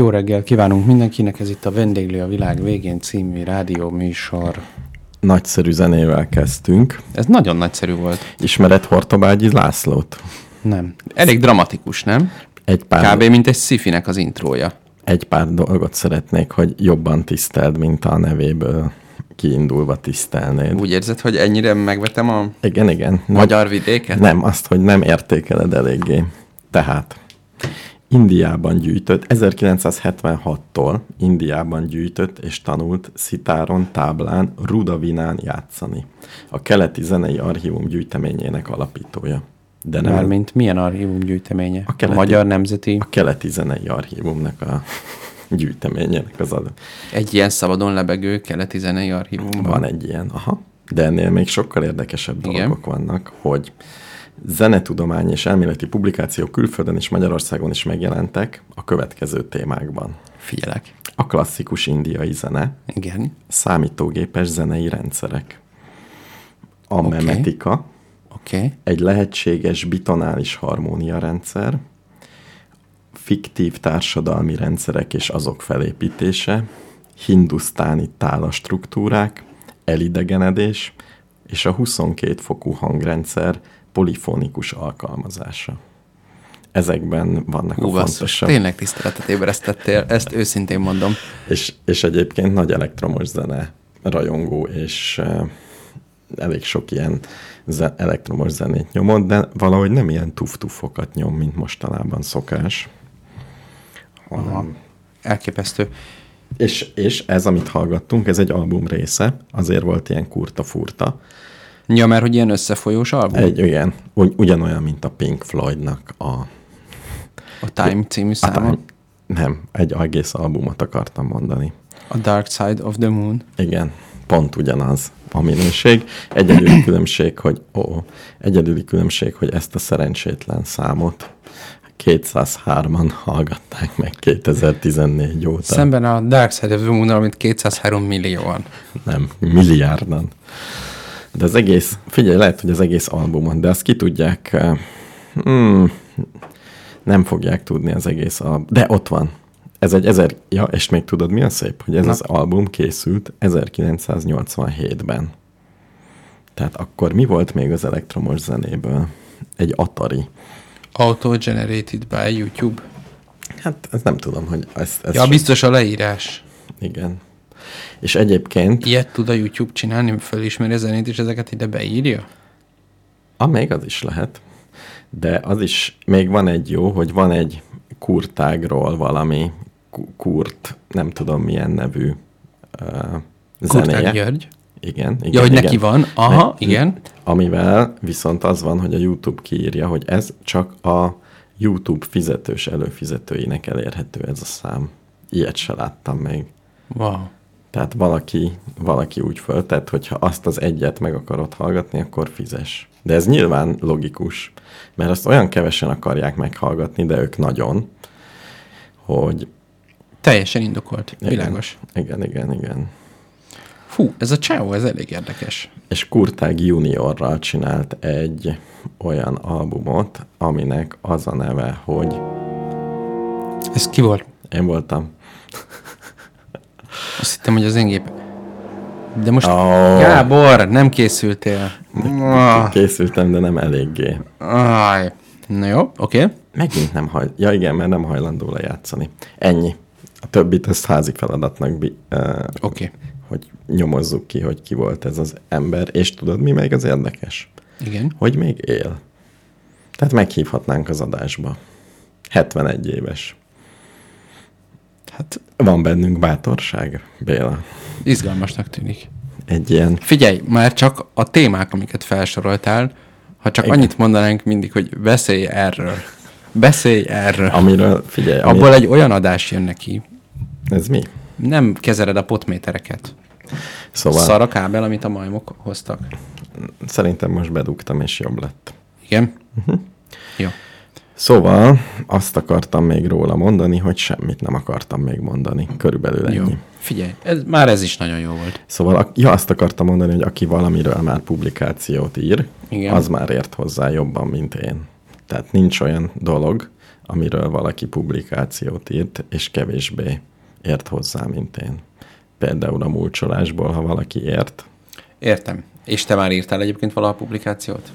Jó reggel kívánunk mindenkinek, ez itt a Vendéglő a világ végén című rádió műsor. Nagyszerű zenével kezdtünk. Ez nagyon nagyszerű volt. Ismered Hortobágyi Lászlót? Nem. Elég dramatikus, nem? Egy pár, Kb. mint egy szifinek az intrója. egy pár dolgot szeretnék, hogy jobban tiszteld, mint a nevéből kiindulva tisztelnéd. Úgy érzed, hogy ennyire megvetem a Igen, igen. magyar vidéket? Nem, azt, hogy nem értékeled eléggé. Tehát Indiában gyűjtött, 1976-tól Indiában gyűjtött és tanult szitáron, táblán, rudavinán játszani. A keleti zenei archívum gyűjteményének alapítója. De nem Mármint milyen archívum gyűjteménye? A, keleti- Magyar Nemzeti. a keleti zenei archívumnak a gyűjteményének az ad. Egy ilyen szabadon lebegő keleti zenei archívumban. Van egy ilyen, aha. De ennél még sokkal érdekesebb Igen. dolgok vannak, hogy zenetudomány és elméleti publikációk külföldön és Magyarországon is megjelentek a következő témákban. Figyelek. A klasszikus indiai zene, Igen. számítógépes zenei rendszerek, a okay. memetika, Oké. Okay. egy lehetséges bitonális harmónia rendszer, fiktív társadalmi rendszerek és azok felépítése, hindusztáni tála struktúrák, elidegenedés és a 22 fokú hangrendszer polifonikus alkalmazása. Ezekben vannak Hú, a fontosabb. tényleg tiszteletet ébresztettél, ezt őszintén mondom. És, és egyébként nagy elektromos zene rajongó, és elég sok ilyen ze- elektromos zenét nyomott, de valahogy nem ilyen tuf-tufokat nyom, mint mostanában szokás. Aha. Elképesztő. És, és ez, amit hallgattunk, ez egy album része, azért volt ilyen kurta-furta. Ja, mert hogy ilyen összefolyós album? Egy olyan, ugy, ugyanolyan, mint a Pink Floydnak a... A Time című a száma? nem, egy egész albumot akartam mondani. A Dark Side of the Moon. Igen, pont ugyanaz a minőség. Egyedüli különbség, hogy ó, egyedüli különbség, hogy ezt a szerencsétlen számot 203-an hallgatták meg 2014 óta. Szemben a Dark Side of the Moon, amit 203 millióan. Nem, milliárdan. De az egész, figyelj, lehet, hogy az egész albumon, de azt ki tudják, eh, hmm, nem fogják tudni az egész album. De ott van. Ez egy ezer, ja, és még tudod mi a szép? Hogy ez Na. az album készült 1987-ben. Tehát akkor mi volt még az elektromos zenéből? Egy Atari. Auto-generated by YouTube. Hát ez nem tudom, hogy ezt... ezt Ja, biztos a leírás. Igen. És egyébként, Ilyet tud a YouTube csinálni, fölismeri a zenét, és ezeket ide beírja? Ah, még az is lehet. De az is, még van egy jó, hogy van egy kurtágról valami ku- kurt, nem tudom milyen nevű uh, Kurtág zenéje. György. Igen, igen. Ja, hogy igen. neki van. Aha, Ne- igen. Amivel viszont az van, hogy a YouTube kiírja, hogy ez csak a YouTube fizetős előfizetőinek elérhető ez a szám. Ilyet se láttam még. Wow. Tehát valaki, valaki úgy föltett, hogy ha azt az egyet meg akarod hallgatni, akkor fizes. De ez nyilván logikus, mert azt olyan kevesen akarják meghallgatni, de ők nagyon, hogy... Teljesen indokolt. Igen, Világos. Igen, igen, igen. Fú, ez a csávó, ez elég érdekes. És Kurtág Juniorral csinált egy olyan albumot, aminek az a neve, hogy Ez ki volt? én voltam. Azt hittem, hogy az én gép. De most... Ó. Gábor, nem készültél. Ah, Készültem, de nem eléggé. Aj. Na jó, oké. Okay. Megint nem haj... Ja igen, mert nem hajlandó lejátszani. Ennyi. A többit ezt házi feladatnak bi... uh, Oké. Okay. hogy nyomozzuk ki, hogy ki volt ez az ember, és tudod, mi még az érdekes? Igen. Hogy még él. Tehát meghívhatnánk az adásba. 71 éves. Hát Van bennünk bátorság, Béla. izgalmasnak tűnik. Egy ilyen... Figyelj, már csak a témák, amiket felsoroltál, ha csak Igen. annyit mondanánk mindig, hogy beszélj erről. Beszélj erről. Amiről, figyelj, Abból egy olyan adás jön neki. ez mi? Nem kezeled a potmétereket. Szóval Szar a kábel, amit a majmok hoztak. szerintem most bedugtam, és jobb lett. Igen? Uh-huh. Jó. Szóval azt akartam még róla mondani, hogy semmit nem akartam még mondani. Körülbelül ennyi. Jó. Figyelj, ez, már ez is nagyon jó volt. Szóval a- ja, azt akartam mondani, hogy aki valamiről már publikációt ír, Igen. az már ért hozzá jobban, mint én. Tehát nincs olyan dolog, amiről valaki publikációt írt, és kevésbé ért hozzá, mint én. Például a múlcsolásból, ha valaki ért, Értem. És te már írtál egyébként valaha publikációt?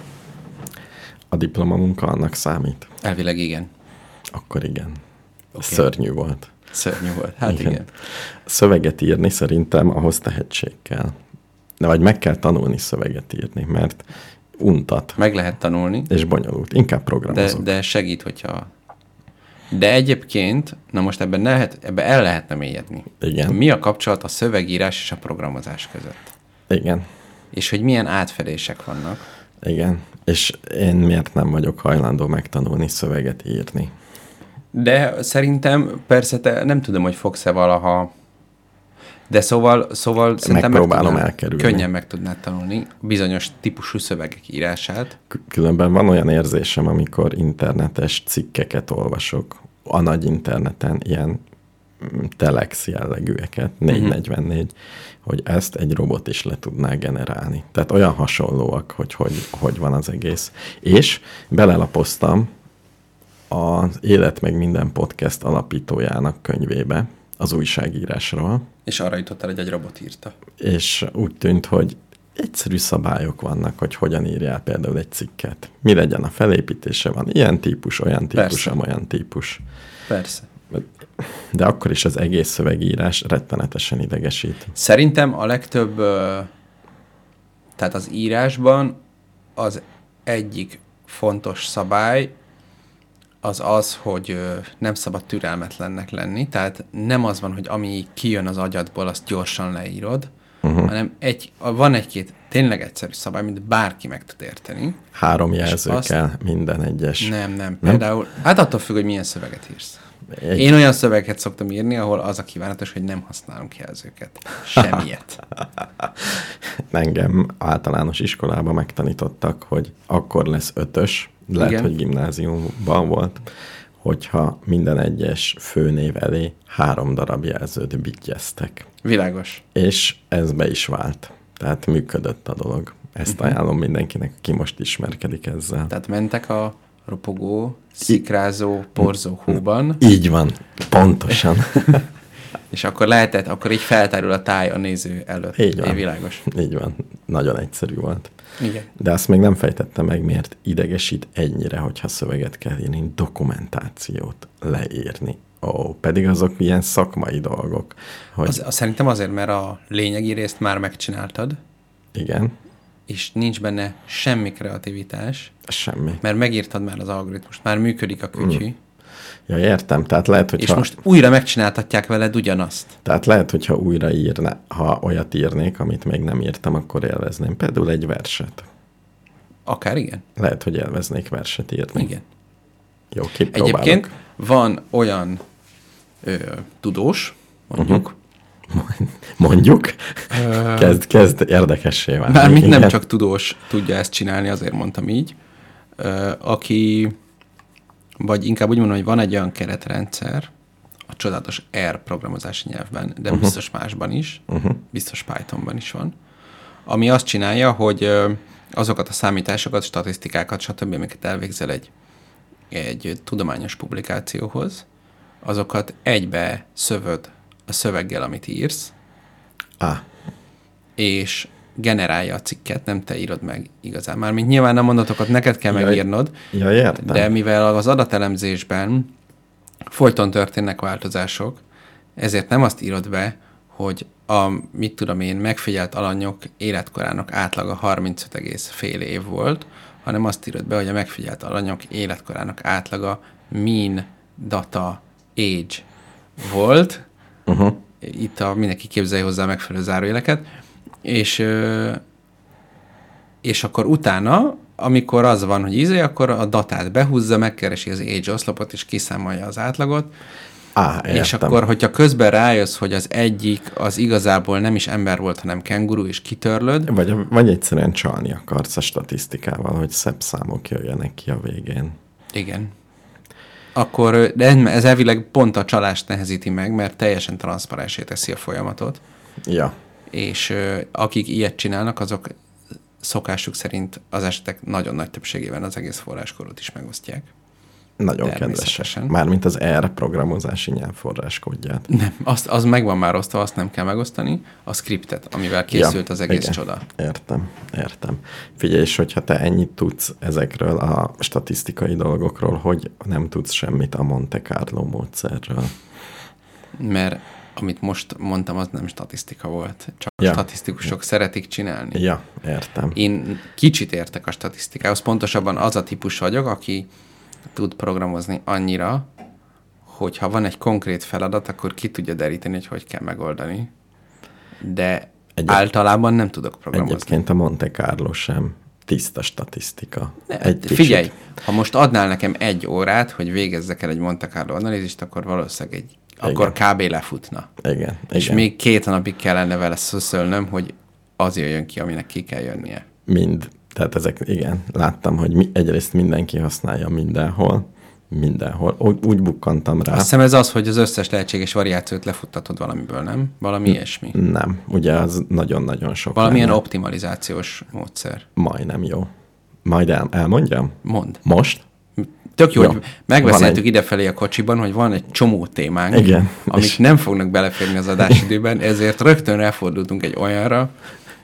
A diplomamunka annak számít. Elvileg igen. Akkor igen. Okay. Szörnyű volt. Szörnyű volt. Hát igen. igen. Szöveget írni szerintem ahhoz tehetség kell. De vagy meg kell tanulni szöveget írni, mert untat. Meg lehet tanulni. És bonyolult. Inkább De, programozok. de segít, hogyha... De egyébként, na most ebben, lehet, ebben el lehetne mélyedni. Igen. Mi a kapcsolat a szövegírás és a programozás között? Igen. És hogy milyen átfedések vannak? Igen. És én miért nem vagyok hajlandó megtanulni szöveget írni? De szerintem, persze te nem tudom, hogy fogsz-e valaha, de szóval, szóval szerintem meg Megpróbálom tudnád- elkerülni. Könnyen meg tudnád tanulni bizonyos típusú szövegek írását. Különben van olyan érzésem, amikor internetes cikkeket olvasok, a nagy interneten, ilyen telex jellegűeket, 444, hogy ezt egy robot is le tudná generálni. Tehát olyan hasonlóak, hogy hogy, hogy van az egész. És belelapoztam az Élet meg minden podcast alapítójának könyvébe, az újságírásról, És arra jutottál, hogy egy robot írta. és úgy tűnt, hogy egyszerű szabályok vannak, hogy hogyan írjál például egy cikket. Mi legyen a felépítése, van ilyen típus, olyan típus, Persze. olyan típus. Persze. De akkor is az egész szövegírás rettenetesen idegesít. Szerintem a legtöbb, tehát az írásban az egyik fontos szabály az az, hogy nem szabad türelmetlennek lenni, tehát nem az van, hogy ami kijön az agyadból, azt gyorsan leírod, uh-huh. hanem egy, van egy-két tényleg egyszerű szabály, mint bárki meg tud érteni. Három jelző azt- kell minden egyes. Nem, nem. Például, hát attól függ, hogy milyen szöveget írsz. Egy- Én olyan szövegeket szoktam írni, ahol az a kívánatos, hogy nem használunk jelzőket. Semmiet. Engem általános iskolában megtanítottak, hogy akkor lesz ötös, lehet, Igen. hogy gimnáziumban volt, hogyha minden egyes főnév elé három darab jelzőt bittyeztek. Világos. És ez be is vált. Tehát működött a dolog. Ezt ajánlom mindenkinek, aki most ismerkedik ezzel. Tehát mentek a ropogó, szikrázó, porzó hóban, Így van, pontosan. és akkor lehetett, akkor így feltárul a táj a néző előtt. Így van. Világos. Így van. Nagyon egyszerű volt. Igen. De azt még nem fejtette meg, miért idegesít ennyire, hogyha szöveget kell írni, dokumentációt leírni. Ó, pedig azok ilyen szakmai dolgok, hogy Az, az, szerintem azért, mert a lényegi részt már megcsináltad, igen, és nincs benne semmi kreativitás, semmi. mert megírtad már az algoritmust, már működik a kütyű, Ja, értem, tehát lehet, és hogyha, most újra megcsináltatják veled ugyanazt. tehát lehet, hogyha újra írna, ha olyat írnék, amit még nem írtam, akkor élvezném. Például egy verset. Akár igen. Lehet, hogy élveznék verset írni. Igen. Jó, kipróbálok. Egyébként van olyan ö, tudós, mondjuk, Mondjuk, kezd, kezd érdekessé válni. Mármint nem csak tudós tudja ezt csinálni, azért mondtam így, aki, vagy inkább úgy mondom, hogy van egy olyan keretrendszer, a csodálatos R programozási nyelvben, de uh-huh. biztos másban is, uh-huh. biztos Pythonban is van, ami azt csinálja, hogy azokat a számításokat, statisztikákat, stb., amiket elvégzel egy, egy tudományos publikációhoz, azokat egybe szövöd a szöveggel, amit írsz, Á, és generálja a cikket, nem te írod meg igazán. Mármint nyilván a mondatokat neked kell Jaj. megírnod, ja, értem. de mivel az adatelemzésben folyton történnek változások, ezért nem azt írod be, hogy a, mit tudom én, megfigyelt alanyok életkorának átlaga 35 egész fél év volt, hanem azt írod be, hogy a megfigyelt alanyok életkorának átlaga mean data age volt. Uh-huh. Itt a, mindenki képzelje hozzá a megfelelő zárójeleket. És, és akkor utána, amikor az van, hogy izé, akkor a datát behúzza, megkeresi az age oszlopot, és kiszámolja az átlagot. Á, értem. És akkor, hogyha közben rájössz, hogy az egyik az igazából nem is ember volt, hanem kenguru, és kitörlöd, Vagy, vagy egyszerűen csalni akarsz a statisztikával, hogy szebb számok jöjjenek ki a végén. igen, akkor, de ez elvileg pont a csalást nehezíti meg, mert teljesen transzparensé teszi a folyamatot, Ja, és ö, akik ilyet csinálnak, azok szokásuk szerint az esetek nagyon nagy többségében az egész forráskorot is megosztják. Nagyon. Természetesen. Mármint az R programozási nyelv forráskódját. Nem, azt, az meg van már osztva, azt nem kell megosztani. A scriptet, amivel készült az egész igen. csoda. Értem, értem. Figyelj, és hogyha te ennyit tudsz ezekről a statisztikai dolgokról, hogy nem tudsz semmit a Monte Carlo módszerről. Mert amit most mondtam, az nem statisztika volt. Csak Ja. a statisztikusok szeretik csinálni. Ja, értem. Én kicsit értek a statisztikához, pontosabban az a típus vagyok, aki tud programozni annyira, hogy ha van egy konkrét feladat, akkor ki tudja deríteni, hogy hogy kell megoldani. De Egyéb- általában nem tudok programozni. Egyébként a Monte Carlo sem tiszta statisztika. Ne, Egy kicsit. Figyelj, ha most adnál nekem egy órát, hogy végezzek el egy Monte Carlo analízist, akkor valószínűleg egy, akkor kb. lefutna. Igen, És igen. még két napig kellene vele szöszölnöm, hogy az jöjjön ki, aminek ki kell jönnie. Mind. Tehát ezek, igen, láttam, hogy mi, egyrészt mindenki használja mindenhol, mindenhol. Úgy, úgy bukkantam rá. Azt hiszem ez az, hogy az összes lehetséges variációt lefuttatod valamiből, nem? Valami ilyesmi. Nem, ugye az nagyon-nagyon sok. Valamilyen lenne. optimalizációs módszer. Majdnem jó. Majd el, elmondjam? Mond. Most? Tök jó, Jó. hogy megbeszéltük egy- idefelé a kocsiban, hogy van egy csomó témánk, Igen, amik és- nem fognak beleférni az adásidőben, ezért rögtön elfordultunk egy olyanra,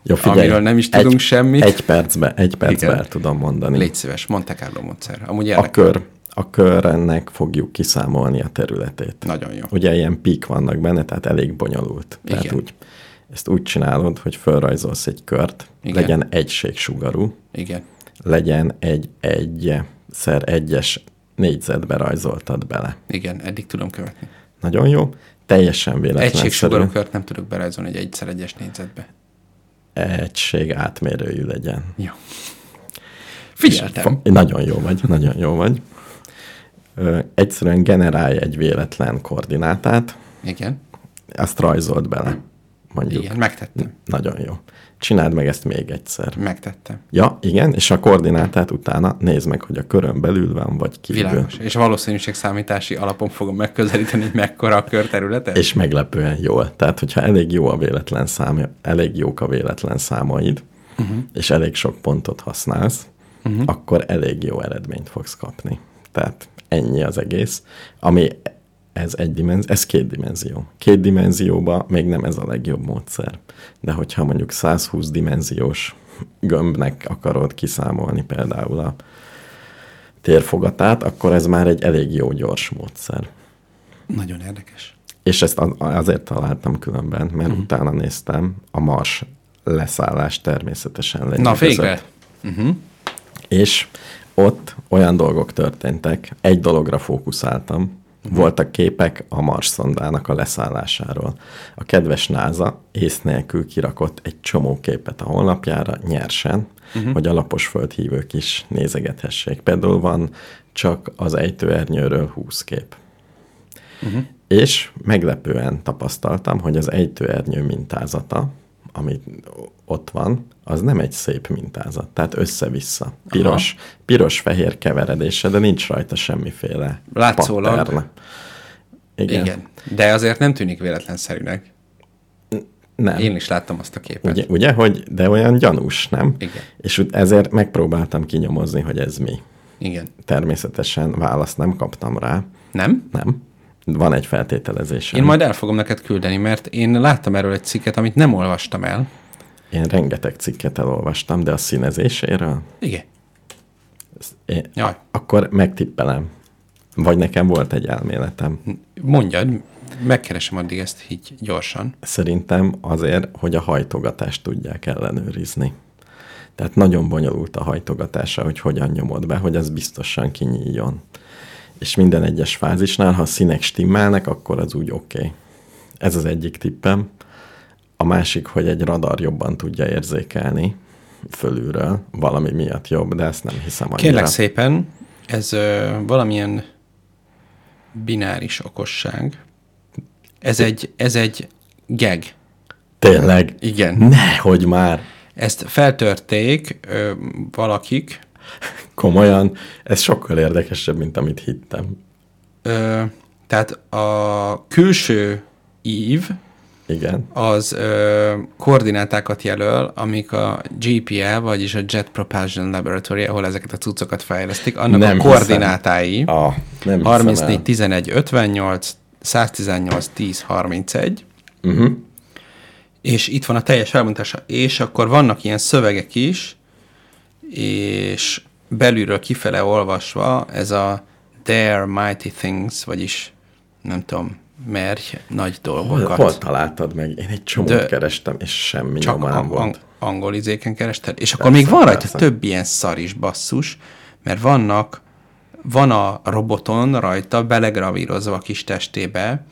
Jó, figyelj, Amiről nem is tudunk egy, semmit. Egy percbe, egy percbe Igen. el tudom mondani. légy szíves, Monte Carlo módszer. Amúgy a kör, a körnek fogjuk kiszámolni a területét. Nagyon jó. Ugye ilyen pík vannak benne, tehát elég bonyolult. Tehát Igen. úgy, ezt úgy csinálod, hogy felrajzolsz egy kört, Igen. legyen egységsugarú, Igen. legyen egy egy szer egyes négyzetbe rajzoltad bele. Igen, eddig tudom követni. Nagyon jó. Teljesen véletlenszerű. Egységsugarú kört nem tudok berajzolni egy egyszer egyes négyzetbe. Egység átmérőjű legyen. Jó. Figyeltem. Fa- Nagyon jó vagy, nagyon jó vagy. Ö, egyszerűen generálj egy véletlen koordinátát, Igen. azt rajzolt bele, mondjuk. Igen, megtettem. Nagyon jó. Csináld meg ezt még egyszer. Megtettem. Ja, igen, és a koordinátát utána nézd meg, hogy a körön belül van, vagy kívül. Világos. És valószínűségszámítási alapon fogom megközelíteni, hogy mekkora a körterülete. És meglepően jól. Tehát, hogyha elég jó a véletlen szám, elég jók a véletlen számaid, uh-huh. és elég sok pontot használsz, uh-huh. akkor elég jó eredményt fogsz kapni. Tehát ennyi az egész, ami ez egy dimenzió, ez két dimenzió. Két dimenzióban még nem ez a legjobb módszer. De hogyha mondjuk 120 dimenziós gömbnek akarod kiszámolni például a térfogatát, akkor ez már egy elég jó gyors módszer. Nagyon érdekes. És ezt azért találtam különben, mert uh-huh. utána néztem, a Mars leszállás természetesen Na, lenyűgözött. végre. Uh-huh. És ott olyan dolgok történtek, egy dologra fókuszáltam. Voltak képek a Mars szondának a leszállásáról. A kedves NASA ész nélkül kirakott egy csomó képet a honlapjára nyersen, uh-huh. hogy a lapos földhívők is nézegethessék. Például van csak az ejtőernyőről 20 kép. Uh-huh. És meglepően tapasztaltam, hogy az ejtőernyő mintázata, ami ott van, az nem egy szép mintázat. Tehát össze-vissza. Piros, piros-fehér keveredése, de nincs rajta semmiféle Látszólag. pattern. Igen. Igen. De azért nem tűnik véletlenszerűnek. Nem. Én is láttam azt a képet. Ugye, ugye, hogy de olyan gyanús, nem? Igen. És ezért megpróbáltam kinyomozni, hogy ez mi. Igen. Természetesen választ nem kaptam rá. Nem? Nem. Van egy feltételezésem. Én majd el fogom neked küldeni, mert én láttam erről egy cikket, amit nem olvastam el. Én rengeteg cikket elolvastam, de a színezéséről? Igen. Én, Jaj. akkor megtippelem. Vagy nekem volt egy elméletem. Mondjad, megkeresem addig ezt így gyorsan. Szerintem azért, hogy a hajtogatást tudják ellenőrizni. Tehát nagyon bonyolult a hajtogatása, hogy hogyan nyomod be, hogy az biztosan kinyíljon. És minden egyes fázisnál, ha a színek stimmelnek, akkor az úgy oké. Okay. Ez az egyik tippem. A másik, hogy egy radar jobban tudja érzékelni fölülről, valami miatt jobb, de ezt nem hiszem annyira. Kérlek szépen, ez ö, valamilyen bináris okosság. Ez egy, ez egy gag. Tényleg? Igen. Nehogy már! Ezt feltörték ö, valakik, Komolyan, ez sokkal érdekesebb, mint amit hittem. ö, tehát a külső ív Igen. az ö, koordinátákat jelöl, amik a GPL, vagyis a Jet Propulsion Laboratory, ahol ezeket a cuccokat fejlesztik, annak Nem a koordinátái Ah, nem hiszem 34, el. 11, 58, 118, 10, 31, Uh-huh. és itt van a teljes felbontása, és akkor vannak ilyen szövegek is, és belülről kifele olvasva ez a There Mighty Things, vagyis nem tudom, merj nagy Hol, dolgokat. hol találtad meg? Én egy csomót De- kerestem, és semmi Csak nyomán ang- volt. ang- angol izéken kerested. És akkor Persze, még van rajta persze. több ilyen szar is basszus, mert vannak, van a roboton rajta belegravírozva a kis testébe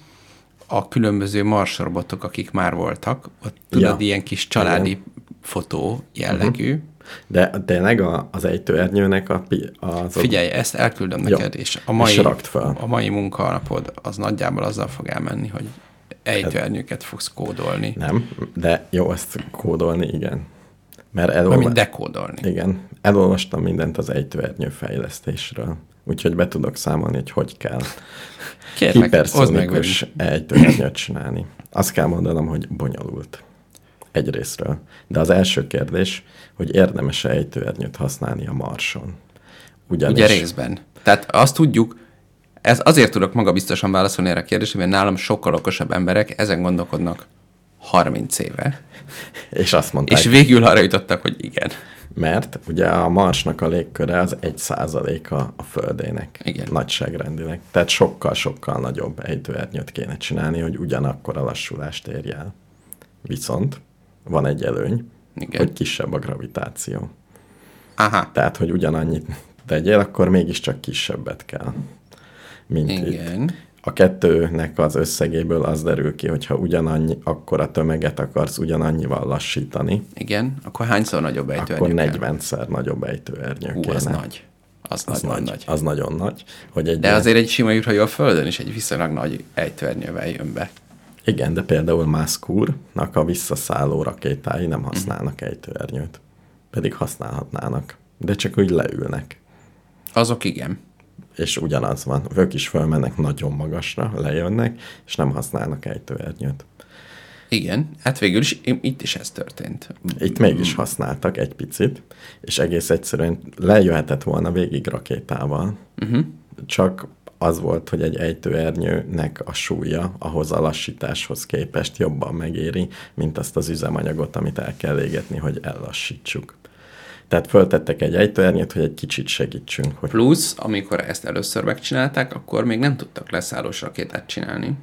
a különböző Mars robotok, akik már voltak. Ott tudod, Ja. ilyen kis családi fotó jellegű. Uh-huh. De tényleg a, az ejtőernyőnek a, az Figyelj, ezt elküldöm Jó. neked, és a mai, És rakd fel. a mai munkanapod az nagyjából azzal fog elmenni, hogy ejtőernyőket fogsz kódolni, Nem, de jó ezt kódolni, igen. Mert elolva... mint dekódolni. Igen, elolvastam mindent az ejtőernyő fejlesztésről. Úgyhogy be tudok számolni, hogy hogy kell Kérlek, hiperszonikus ejtőernyőt csinálni. Azt kell mondanom, hogy bonyolult. Egyrésztről. De az első kérdés, hogy érdemes-e ejtőernyőt használni a Marson. Ugyanis, Ugye részben. Tehát azt tudjuk, ez azért tudok magabiztosan válaszolni erre a kérdésre, mert nálam sokkal okosabb emberek ezen gondolkodnak 30 éve, És azt mondták, és végül arra jutottak, hogy igen. mert ugye a Marsnak a légköre az egy százaléka a Földének. Igen. Nagyságrendileg. Tehát sokkal-sokkal nagyobb ejtőernyőt kéne csinálni, hogy ugyanakkor a lassulást érje el. Viszont van egy előny, Igen. hogy kisebb a gravitáció. Aha, Tehát, hogy ugyanannyit tegyél, akkor mégiscsak kisebbet kell. Mint itt. igen. A kettőnek az összegéből az derül ki, hogyha ugyanannyi, akkor a tömeget akarsz ugyanannyival lassítani, Igen, akkor hányszor nagyobb ejtőernyő akkor kell? 40-szer nagyobb ejtőernyő Hú, kéne. az nagy. Az, Az nagyon nagy, nagy. Az nagyon nagy. Hogy egy De azért egy sima űrhajó a Földön is egy viszonylag nagy ejtőernyővel jön be. Igen, de például Musk-úrnak a visszaszálló rakétái nem használnak ejtőernyőt. Pedig használhatnának. De csak úgy leülnek. Azok igen. És ugyanaz van. Ők is fölmennek nagyon magasra, lejönnek, és nem használnak ejtőernyőt. Igen, hát végül is itt is ez történt. Itt mégis használtak egy picit, és egész egyszerűen lejöhetett volna végig rakétával. Uh-huh. Csak az volt, hogy egy ejtőernyőnek a súlya ahhoz a lassításhoz képest jobban megéri, mint azt az üzemanyagot, amit el kell égetni, hogy ellassítsuk. Tehát föltettek egy ejtőernyőt, hogy egy kicsit segítsünk, hogy Plusz, amikor ezt először megcsinálták, akkor még nem tudtak leszállós rakétát csinálni.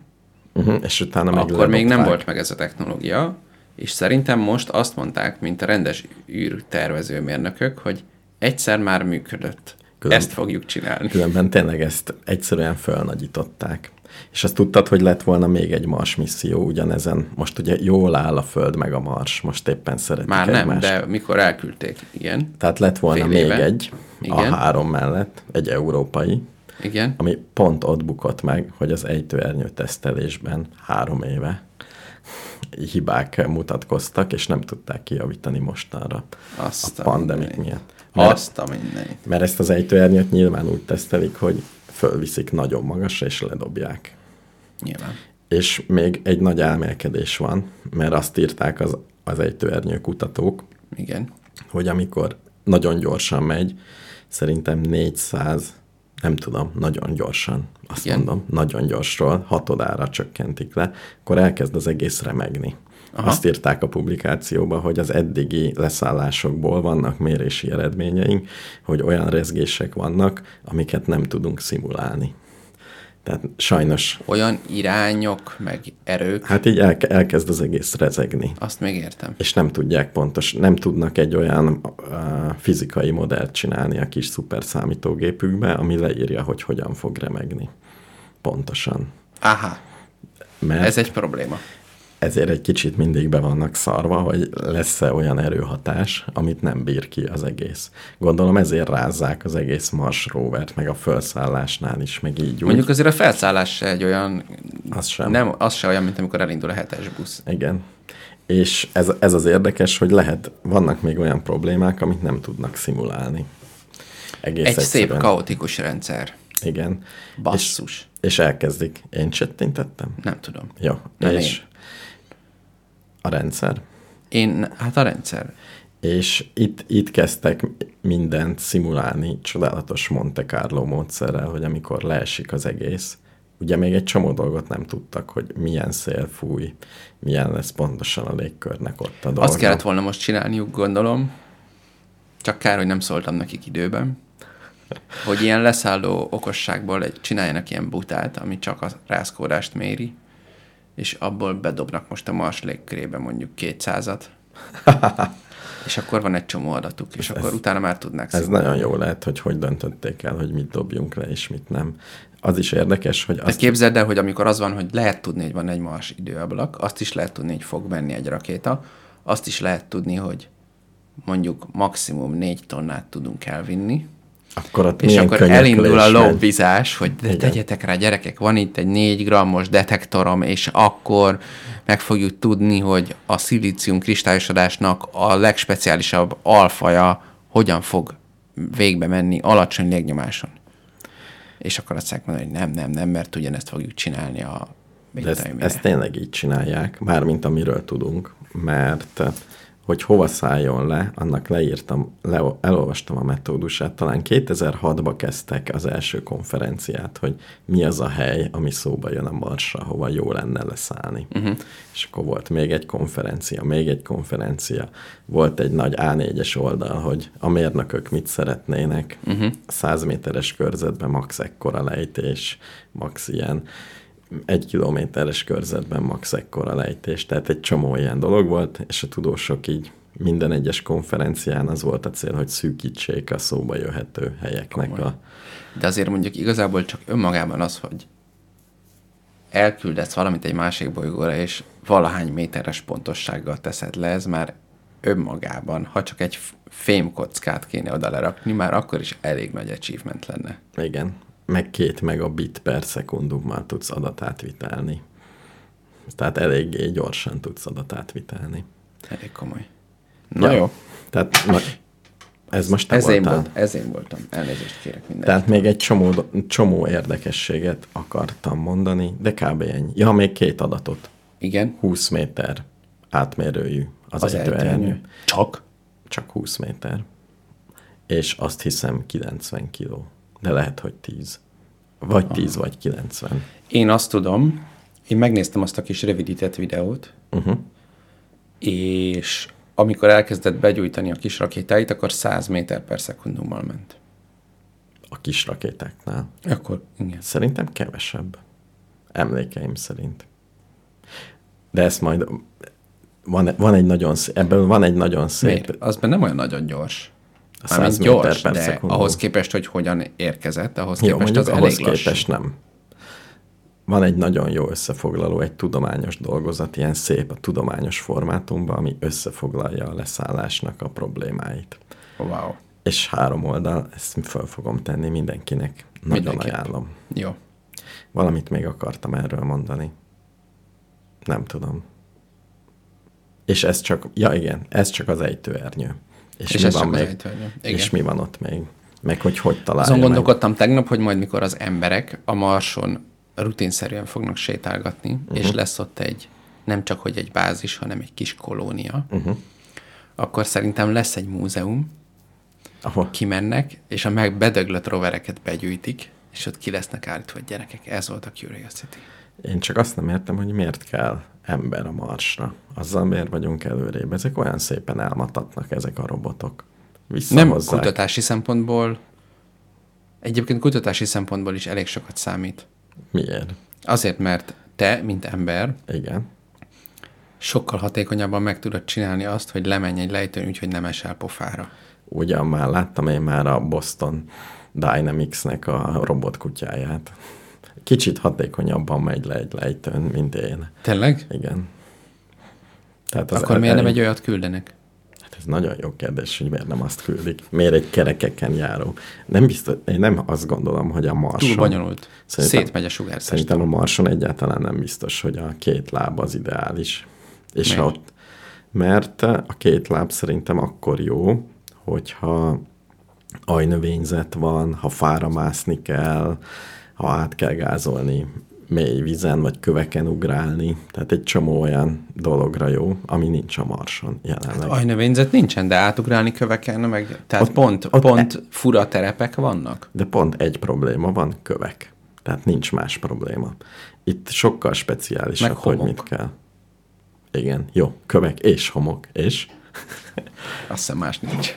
uh-huh, és utána meg akkor még nem volt meg ez a technológia, és szerintem most azt mondták, mint a rendes űrtervezőmérnökök, hogy egyszer már működött. Külön- Ezt fogjuk csinálni. Különben tényleg ezt egyszerűen fölnagyították. És azt tudtad, hogy lett volna még egy Mars misszió ugyanezen. Most ugye jól áll a Föld meg a Mars, most éppen szeretik Már nem, egymást. de mikor elküldték, igen. Tehát lett volna fél még éve. egy, Igen. a három mellett, egy európai, Igen. ami pont ott bukott meg, hogy az ejtőernyő tesztelésben három éve hibák mutatkoztak, és nem tudták kijavítani mostanra Azt a pandemik miatt. Mert, Azt a mindenit. mert ezt az ejtőernyőt nyilván úgy tesztelik, hogy fölviszik nagyon magasra, és ledobják. Nyilván. És még egy nagy elmélkedés van, mert azt írták az, az ejtőernyő kutatók, Igen. hogy amikor nagyon gyorsan megy, szerintem 400, nem tudom, nagyon gyorsan, azt Igen. Igen. mondom, nagyon gyorsról, hatodára csökkentik le, akkor elkezd az egész remegni. Aha. Azt írták a publikációban, hogy az eddigi leszállásokból vannak mérési eredményeink, hogy olyan rezgések vannak, amiket nem tudunk szimulálni. Tehát sajnos, Olyan irányok, meg erők, hát így elke, elkezd az egész rezegni. azt még értem. és nem tudják pontos, nem tudnak egy olyan uh, fizikai modellt csinálni a kis szuperszámítógépükbe, ami leírja, hogy hogyan fog remegni. Pontosan. Aha, Mert ez egy probléma. Ezért egy kicsit mindig be vannak szarva, hogy lesz-e olyan erőhatás, amit nem bír ki az egész. Gondolom ezért rázzák az egész Mars rovert, meg a felszállásnál is, meg így úgy. Mondjuk azért a felszállás se egy olyan... Az sem. Nem, az se olyan, mint amikor elindul a hetes busz. Igen. És ez, ez az érdekes, hogy lehet, vannak még olyan problémák, amit nem tudnak szimulálni. Egész Egy szép, egyszerűen. kaotikus rendszer. Igen. Basszus. És elkezdik. Én csettintettem? Nem tudom. Jó. Nem és A rendszer. Én, hát a rendszer. És itt, itt kezdtek mindent szimulálni csodálatos Monte Carlo módszerrel, hogy amikor leesik az egész, ugye még egy csomó dolgot nem tudtak, hogy milyen szél fúj, milyen lesz pontosan a légkörnek ott a dolga. Azt kellett volna most csinálniuk, gondolom, csak kár, hogy nem szóltam nekik időben, hogy ilyen leszálló okosságból egy, csináljanak ilyen butát, ami csak a rázkódást méri, és abból bedobnak most a Mars légkörébe mondjuk 200-at, és akkor van egy csomó adatuk, és ez, akkor utána már tudnák Ez nagyon jó lehet, hogy hogy döntötték el, hogy mit dobjunk le, és mit nem. Az is érdekes, hogy... Azt... képzeld el, hogy amikor az van, hogy lehet tudni, hogy van egy Mars időablak, azt is lehet tudni, hogy fog menni egy rakéta, azt is lehet tudni, hogy mondjuk maximum négy tonnát tudunk elvinni, akkor ott és akkor elindul a lobbizás, hogy de tegyetek rá gyerekek, van itt egy 4 grammos detektorom, és akkor meg fogjuk tudni, hogy a szilícium kristályosodásnak a legspeciálisabb alfaja hogyan fog végbe menni alacsony légnyomáson. És akkor azt mondani, hogy nem, nem, nem, mert ugyanezt fogjuk csinálni a de ezt, ezt tényleg így csinálják, mármint amiről tudunk, mert hogy hova szálljon le, annak leírtam, le, elolvastam a metódusát. Talán 2006-ba kezdtek az első konferenciát, hogy mi az a hely, ami szóba jön a Marsra, hova jó lenne leszállni. Uh-huh. És akkor volt még egy konferencia, még egy konferencia, volt egy nagy A4-es oldal, hogy a mérnökök mit szeretnének, uh-huh. 100 méteres körzetben max ekkora lejtés, max ilyen egy kilométeres körzetben max ekkora lejtés, tehát egy csomó ilyen dolog volt, és a tudósok így minden egyes konferencián az volt a cél, hogy szűkítsék a szóba jöhető helyeknek Komoly. a... De azért mondjuk igazából csak önmagában az, hogy elküldesz valamit egy másik bolygóra, és valahány méteres pontossággal teszed le, ez már önmagában, ha csak egy fémkockát kéne oda lerakni, már akkor is elég nagy achievement lenne. Igen, meg két megabit per szekundummal tudsz adatát vitelni. Tehát eléggé gyorsan tudsz adatát vitelni. Elég komoly. Na ja. jó. Tehát na, ez most te ez voltál. Én volt, ez én voltam. Elnézést kérek mindenki. Tehát még egy csomó, csomó érdekességet akartam mondani, de kb. ennyi. Ja, még két adatot. Igen. 20 méter átmérőjű az, az ejtőernyő. Csak? Csak 20 méter. És azt hiszem 90 kiló de lehet, hogy 10. Vagy 10, Aha. vagy 90. Én azt tudom, én megnéztem azt a kis rövidített videót, uh-huh. és amikor elkezdett begyújtani a kis rakétáit, akkor 100 méter per szekundummal ment. A kis rakétáknál? Akkor igen. Szerintem kevesebb. Emlékeim szerint. De ezt majd van, van egy nagyon szép, ebből van egy nagyon szép... Miért? Az nem olyan nagyon gyors. A 100 gyors, de szekundum. ahhoz képest, hogy hogyan érkezett, ahhoz Jó, képest az ahhoz elég képest nem. Van egy nagyon jó összefoglaló, egy tudományos dolgozat, ilyen szép a tudományos formátumban, ami összefoglalja a leszállásnak a problémáit. Wow. És három oldal, ezt föl fogom tenni mindenkinek. Nagyon Mindenképp. ajánlom. Jó. Valamit még akartam erről mondani. Nem tudom. És ez csak, ja igen, ez csak az ejtőernyő. És, és mi van még? És mi van ott még? Meg hogy hogy találja Azon gondolkodtam meg. tegnap, hogy majd mikor az emberek a Marson rutinszerűen fognak sétálgatni, uh-huh. és lesz ott egy, nem csak hogy egy bázis, hanem egy kis kolónia, uh-huh. akkor szerintem lesz egy múzeum, Ahol? kimennek, és a meg bedöglött rovereket begyűjtik, és ott ki lesznek állítva, hogy gyerekek, ez volt a Curiosity. Én csak azt nem értem, hogy miért kell ember a marsra. Azzal miért vagyunk előrébb? Ezek olyan szépen elmatatnak ezek a robotok. Nem kutatási szempontból, egyébként kutatási szempontból is elég sokat számít. Miért? Azért, mert te, mint ember, Igen. sokkal hatékonyabban meg tudod csinálni azt, hogy lemenj egy lejtőn, úgyhogy nem esel pofára. Ugyan már láttam én már a Boston Dynamics-nek a robotkutyáját. Kicsit hatékonyabban megy le egy lejtőn, mint én. Tényleg? Igen. Tehát az Akkor miért nem egy olyat küldenek? Hát ez nagyon jó kérdés, hogy miért nem azt küldik. Miért egy kerekeken járó? Nem biztos, én nem azt gondolom, hogy a Marson... Túl bonyolult. Szétmegy a sugárzás. Szerintem a Marson egyáltalán nem biztos, hogy a két láb az ideális. És miért? ott, mert a két láb szerintem akkor jó, hogyha ajnövényzet van, ha fára mászni kell, ha át kell gázolni mély vízen vagy köveken ugrálni, tehát egy csomó olyan dologra jó, ami nincs a Marson jelenleg. Ajnövényzet nincsen, de átugrálni köveken, meg, tehát ott, pont, ott pont e... fura terepek vannak. De pont egy probléma van, kövek. Tehát nincs más probléma. Itt sokkal speciálisabb, hogy mit kell. Igen, jó, kövek és homok, és... Azt hiszem más nincs.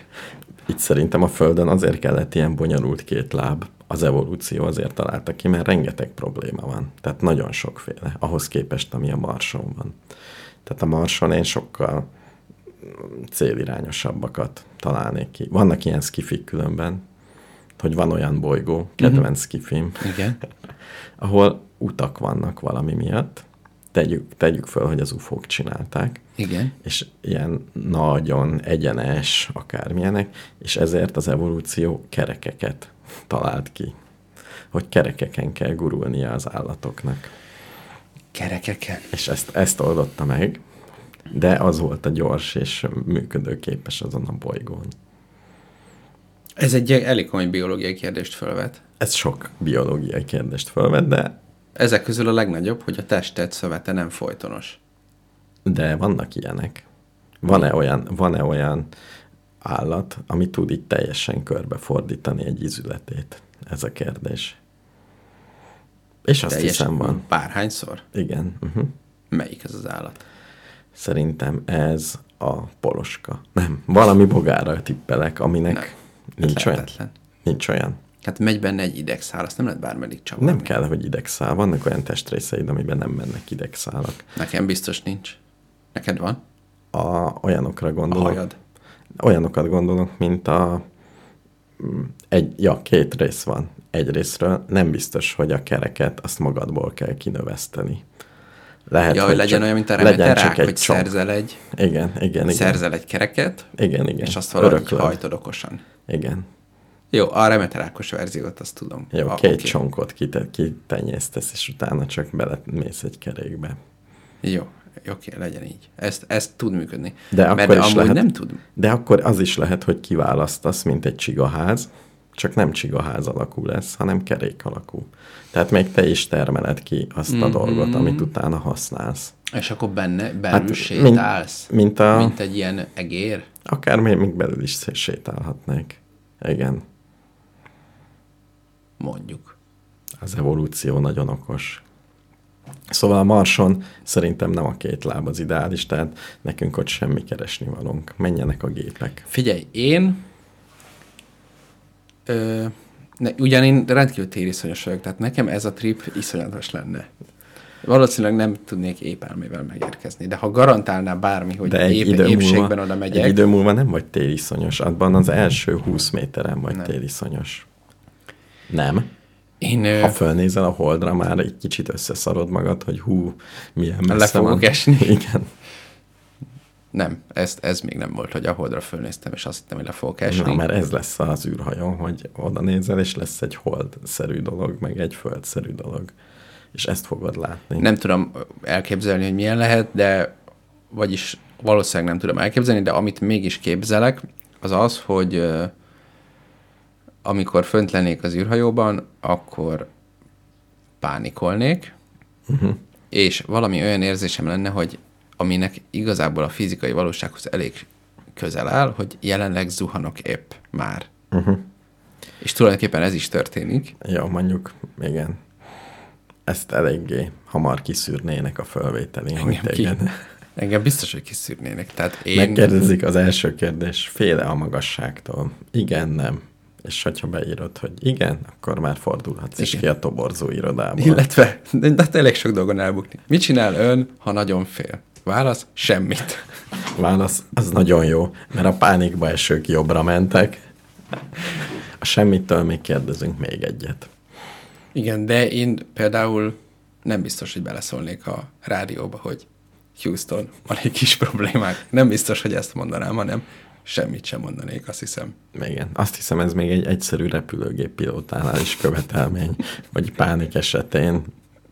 Itt szerintem a Földön azért kellett ilyen bonyolult két láb, az evolúció azért találta ki, mert rengeteg probléma van. Tehát nagyon sokféle, ahhoz képest, ami a Marson van. Tehát a Marson én sokkal célirányosabbakat találnék ki. Vannak ilyen skifik különben, hogy van olyan bolygó, kedvenc uh-huh. skifim, Igen. ahol utak vannak valami miatt, tegyük, tegyük föl, hogy az ufók csinálták. Igen. És ilyen nagyon egyenes akármilyenek, és ezért az evolúció kerekeket talált ki, hogy kerekeken kell gurulnia az állatoknak. Kerekeken? És ezt, ezt oldotta meg, de az volt a gyors és működőképes azon a bolygón. Ez egy elég komoly biológiai kérdést felvet. Ez sok biológiai kérdést felvet, de... Ezek közül a legnagyobb, hogy a testet szövete nem folytonos. De vannak ilyenek. Van-e olyan, van-e olyan állat, ami tud itt teljesen körbefordítani egy ízületét? Ez a kérdés. És azt teljesen hiszem van. Párhányszor? Igen. Uh-huh. Melyik ez az állat? Szerintem ez a poloska. Nem, valami bogára tippelek, aminek nem. nincs olyan. Nincs olyan. Hát megy benne egy idegszál, azt nem lehet bármelyik csak. Nem kell, hogy idegszál. Vannak olyan testrészeid, amiben nem mennek idegszálak. Nekem biztos nincs. Neked van? A, olyanokra gondolok. A hajad. Olyanokat gondolok, mint a mm, egy, ja, két rész van. Egy részről nem biztos, hogy a kereket azt magadból kell kinöveszteni. Lehet, ja, hogy legyen olyan, mint a remeterák, hogy csomp. szerzel egy... Igen, igen, igen. Szerzel egy kereket, igen, igen. és azt valahogy Öröklöd. hajtod okosan. Igen. Jó, a remeterákos verziót azt tudom. Jó, a, két okay. csonkot kitenyésztesz, és utána csak belemész egy kerékbe. Jó, oké, legyen így. Ezt, ezt tud működni. De akkor Mert is lehet, nem tud. De akkor az is lehet, hogy kiválasztasz, mint egy csigaház, csak nem csigaház alakú lesz, hanem kerék alakú. Tehát még te is termeled ki azt mm-hmm. a dolgot, amit utána használsz. És akkor benne belül hát, sétálsz? Mint, mint, a, mint egy ilyen egér? Akár még, még belül is sétálhatnék. Igen. Mondjuk. Az evolúció nagyon okos. Szóval a Marson szerintem nem a két láb az ideális, tehát nekünk ott semmi keresni valunk. Menjenek a gépek. Figyelj, én ö, ne, ugyan én rendkívül tériszonyos vagyok, tehát nekem ez a trip iszonyatos lenne. Valószínűleg nem tudnék épp elmével megérkezni, de ha garantálná bármi, hogy de egy épp, idő épségben múlva, oda megyek... Egy idő múlva nem vagy tériszonyos, abban az első 20 méteren vagy nem. tériszonyos. Nem? Én, ha fölnézel a holdra, már egy kicsit összeszarod magad, hogy hú, milyen messze Le fogok van. esni. Igen. Nem, ezt, ez még nem volt, hogy a holdra fölnéztem, és azt hittem, hogy le fogok esni. Na, mert ez lesz az űrhajó, hogy oda nézel, és lesz egy hold-szerű dolog, meg egy földszerű dolog. És ezt fogod látni. Nem tudom elképzelni, hogy milyen lehet, de vagyis valószínűleg nem tudom elképzelni, de amit mégis képzelek, az az, hogy amikor fönt lennék az űrhajóban, akkor pánikolnék, uh-huh. és valami olyan érzésem lenne, hogy aminek igazából a fizikai valósághoz elég közel áll, hogy jelenleg zuhanok épp már. Uh-huh. És tulajdonképpen ez is történik. Jó, mondjuk, igen. Ezt eléggé hamar kiszűrnének a fölvételi, engem hogy téged. Ki, engem biztos, hogy kiszűrnének. Tehát én... Megkérdezik az első kérdés, féle a magasságtól. Igen, nem. És hogyha beírod, hogy igen, akkor már fordulhatsz igen. is ki a toborzó irodából. Illetve, de, de elég sok dolgon elbukni. Mit csinál ön, ha nagyon fél? Válasz, semmit. Válasz, az nagyon jó, mert a pánikba esők jobbra mentek. A semmitől még kérdezünk még egyet. Igen, de én például nem biztos, hogy beleszólnék a rádióba, hogy Houston, van egy kis problémák. Nem biztos, hogy ezt mondanám, hanem semmit sem mondanék, azt hiszem. Igen, azt hiszem ez még egy egyszerű repülőgép pilótánál is követelmény, hogy pánik esetén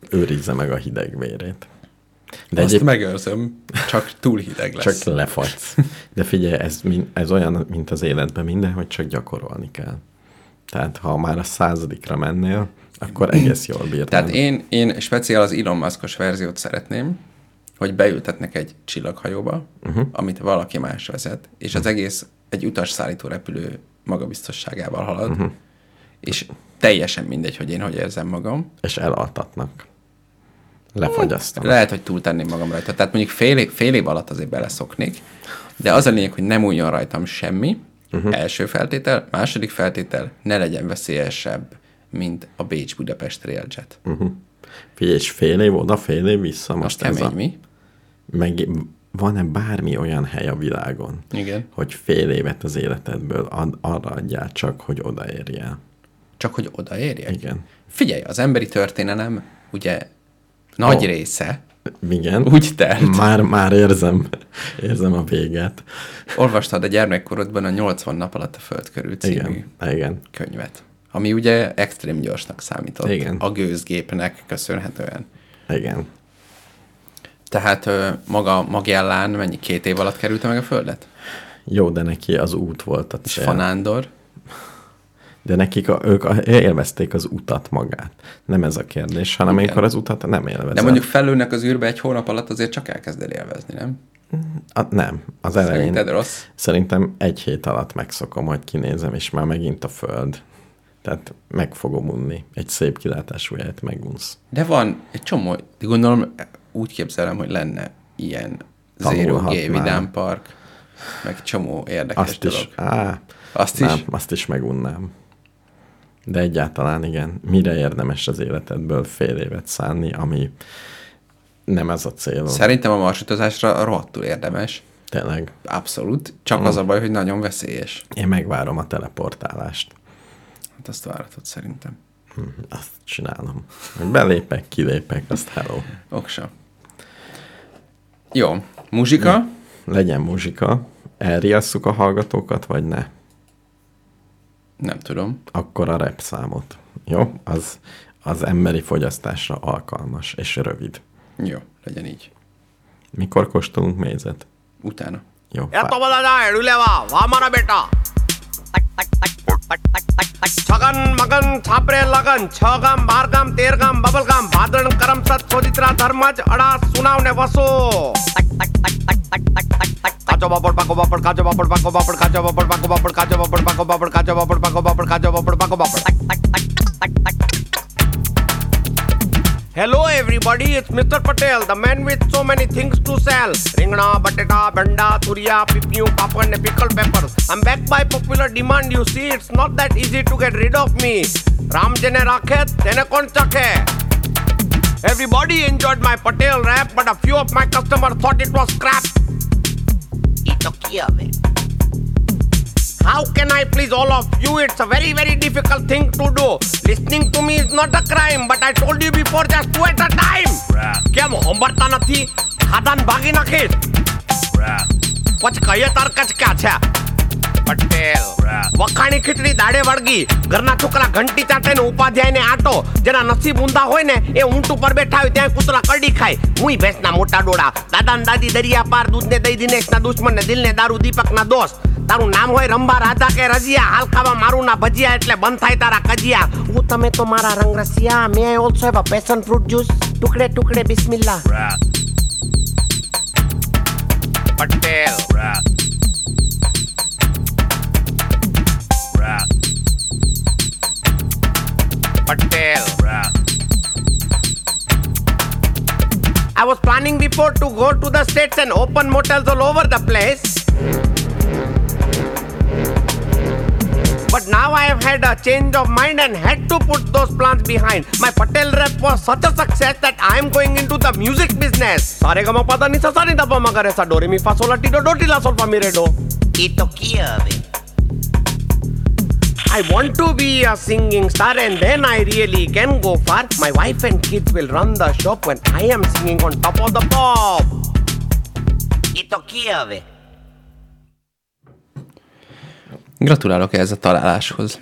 őrizze meg a hideg vérét. De Azt egyéb... megőrzöm, csak túl hideg lesz. Csak lefagysz. De figyelj, ez, ez olyan, mint az életben minden, hogy csak gyakorolni kell. Tehát ha már a századikra mennél, Akkor egész jól bírtam. Tehát én, én speciál az Elon Muskos verziót szeretném, hogy beültetnek egy csillaghajóba, uh-huh. amit valaki más vezet, és az egész egy utasszállító repülő magabiztosságával halad, uh-huh. és teljesen mindegy, hogy én hogy érzem magam. És elaltatnak. Lefogyasztanak. Lehet, hogy túltenném magam rajta. Tehát mondjuk fél, év- fél év alatt azért beleszoknék, de az a lényeg, hogy nem újjon rajtam semmi, uh-huh. első feltétel, második feltétel, ne legyen veszélyesebb, mint a Bécs-Budapest Railjet. Uh-huh. Figyelj, és fél év oda, fél év vissza. Most Most kemény, ez a... mi? Meg van-e bármi olyan hely a világon, Igen. hogy fél évet az életedből ad, arra adjál csak, hogy odaérjél? Csak hogy odaérjek? Igen. Figyelj, az emberi történelem ugye nagy Ó. része Igen. úgy telt. Már, már érzem, érzem a véget. Olvastad a gyermekkorodban a 80 nap alatt a föld körül című Igen, igen. könyvet, ami ugye extrém gyorsnak számított Igen. a gőzgépnek köszönhetően. Igen. Tehát maga Magellán mennyi két év alatt kerülte meg a földet? Jó, de neki az út volt a És cél. Fanándor? De nekik a, ők élvezték az utat magát. Nem ez a kérdés, hanem Igen. amikor az utat nem élvezed. De mondjuk felülnek az űrbe egy hónap alatt azért csak elkezd el élvezni, nem? A, nem, az elején. Szerinted rossz? Szerintem egy hét alatt megszokom, hogy kinézem, és már megint a föld. Tehát meg fogom unni. Egy szép kilátású helyet megunsz. De van egy csomó, gondolom úgy képzelem, hogy lenne ilyen Zero G. Vidám Park, meg csomó érdekes Azt dolog. is, á, Azt nem, is? azt is megunnám. De egyáltalán igen. Mire érdemes az életedből fél évet szánni, ami nem ez a célod. Szerintem a marsutazásra rohadtul érdemes. Tényleg. Abszolút. Csak Mm. az a baj, hogy nagyon veszélyes. Én megvárom a teleportálást. Hát azt váratod szerintem. Hm, Azt csinálom. Belépek, kilépek, azt hello. Oksa. Jó. Muzsika? Ja. Legyen muzsika. Elriasszuk a hallgatókat, vagy ne? Nem tudom. Akkor a rep számot. Jó? Az, az emberi fogyasztásra alkalmas és rövid. Jó, legyen így. Mikor kóstolunk mézet? Utána. Jó. Ja, tomada, elüle van, van mana beta. Tak, tak, tak. Chhagan, मगन, छापरे, लगन, छगम, बारगम, तेरगम, बबलगम भाद्रण करम, सत, सोजित्रा, धर्मज, अड़ा, सुनाव, ने, वसो। काचो बापड़, पाको, बापड़ काचो बापड़, पाको, बापड़ काचो बापड़, पाको, बापड़ काचो बापड़, पाको, बापड़ काचो बापड़ पाको बापड़ काचो बापड़, पाको, बापड़। Hello everybody, it's Mr. Patel, the man with so many things to sell. Ringna, batata, banda, turia, pipiu, papad and pickle peppers. I'm back by popular demand, you see, it's not that easy to get rid of me. Ram jene rakhe, tene kon chakhe. Everybody enjoyed my Patel rap, but a few of my customers thought it was crap. Ito kiya hai? How can I please all of you? It's a very, very difficult thing to do. Listening to me is not a crime, but I told you before just two at a time. કેમ હોંભળતા નથી? ખાધાને ભાગી નાખીશ. પછી કહીએ તાર કચક્યા છે? પટેલ. વખાણી ખીચડી દાડે વળગી. ઘરના છોકરા ઘંટી ચાટે ને ઉપાધ્યાય ને આટો. જેના નસીબ ઊંધા હોય ને એ ઊંટ ઉપર બેઠા હોય ત્યાં કૂતરા કરડી ખાય. હું ભેંસના મોટા ડોળા. દાદા ને દાદી દરિયા પાર દૂધ ને દઈ દિનેશના દુશ્મન ને દિલ ને દારૂ દીપકના દોસ્ત તારું નામ હોય રંબા રાધા કે રજિયા હાલ ખાવા મારું ના ભજીયા એટલે બંધ થાય તારા કજિયા. હું તમે તો મારા રંગ રસિયા may also have a passion fruit juice ટુકડે ટુકડે Bismillah Patel. Patel. I was planning before to go to the states and open motels all over the place. But now I have had a change of mind and had to put those plans behind. My Patel rep was such a success that I am going into the music business. Sare gama pada ni sa sa ni da pa ma ga re sa do re mi fa sol la ti do do ti la sol fa mi re do. Ito kia. I want to be a singing star and then I really can go far. My wife and kids will run the shop when I am singing on top of the pop. Ito kia Gratulálok ehhez a találáshoz.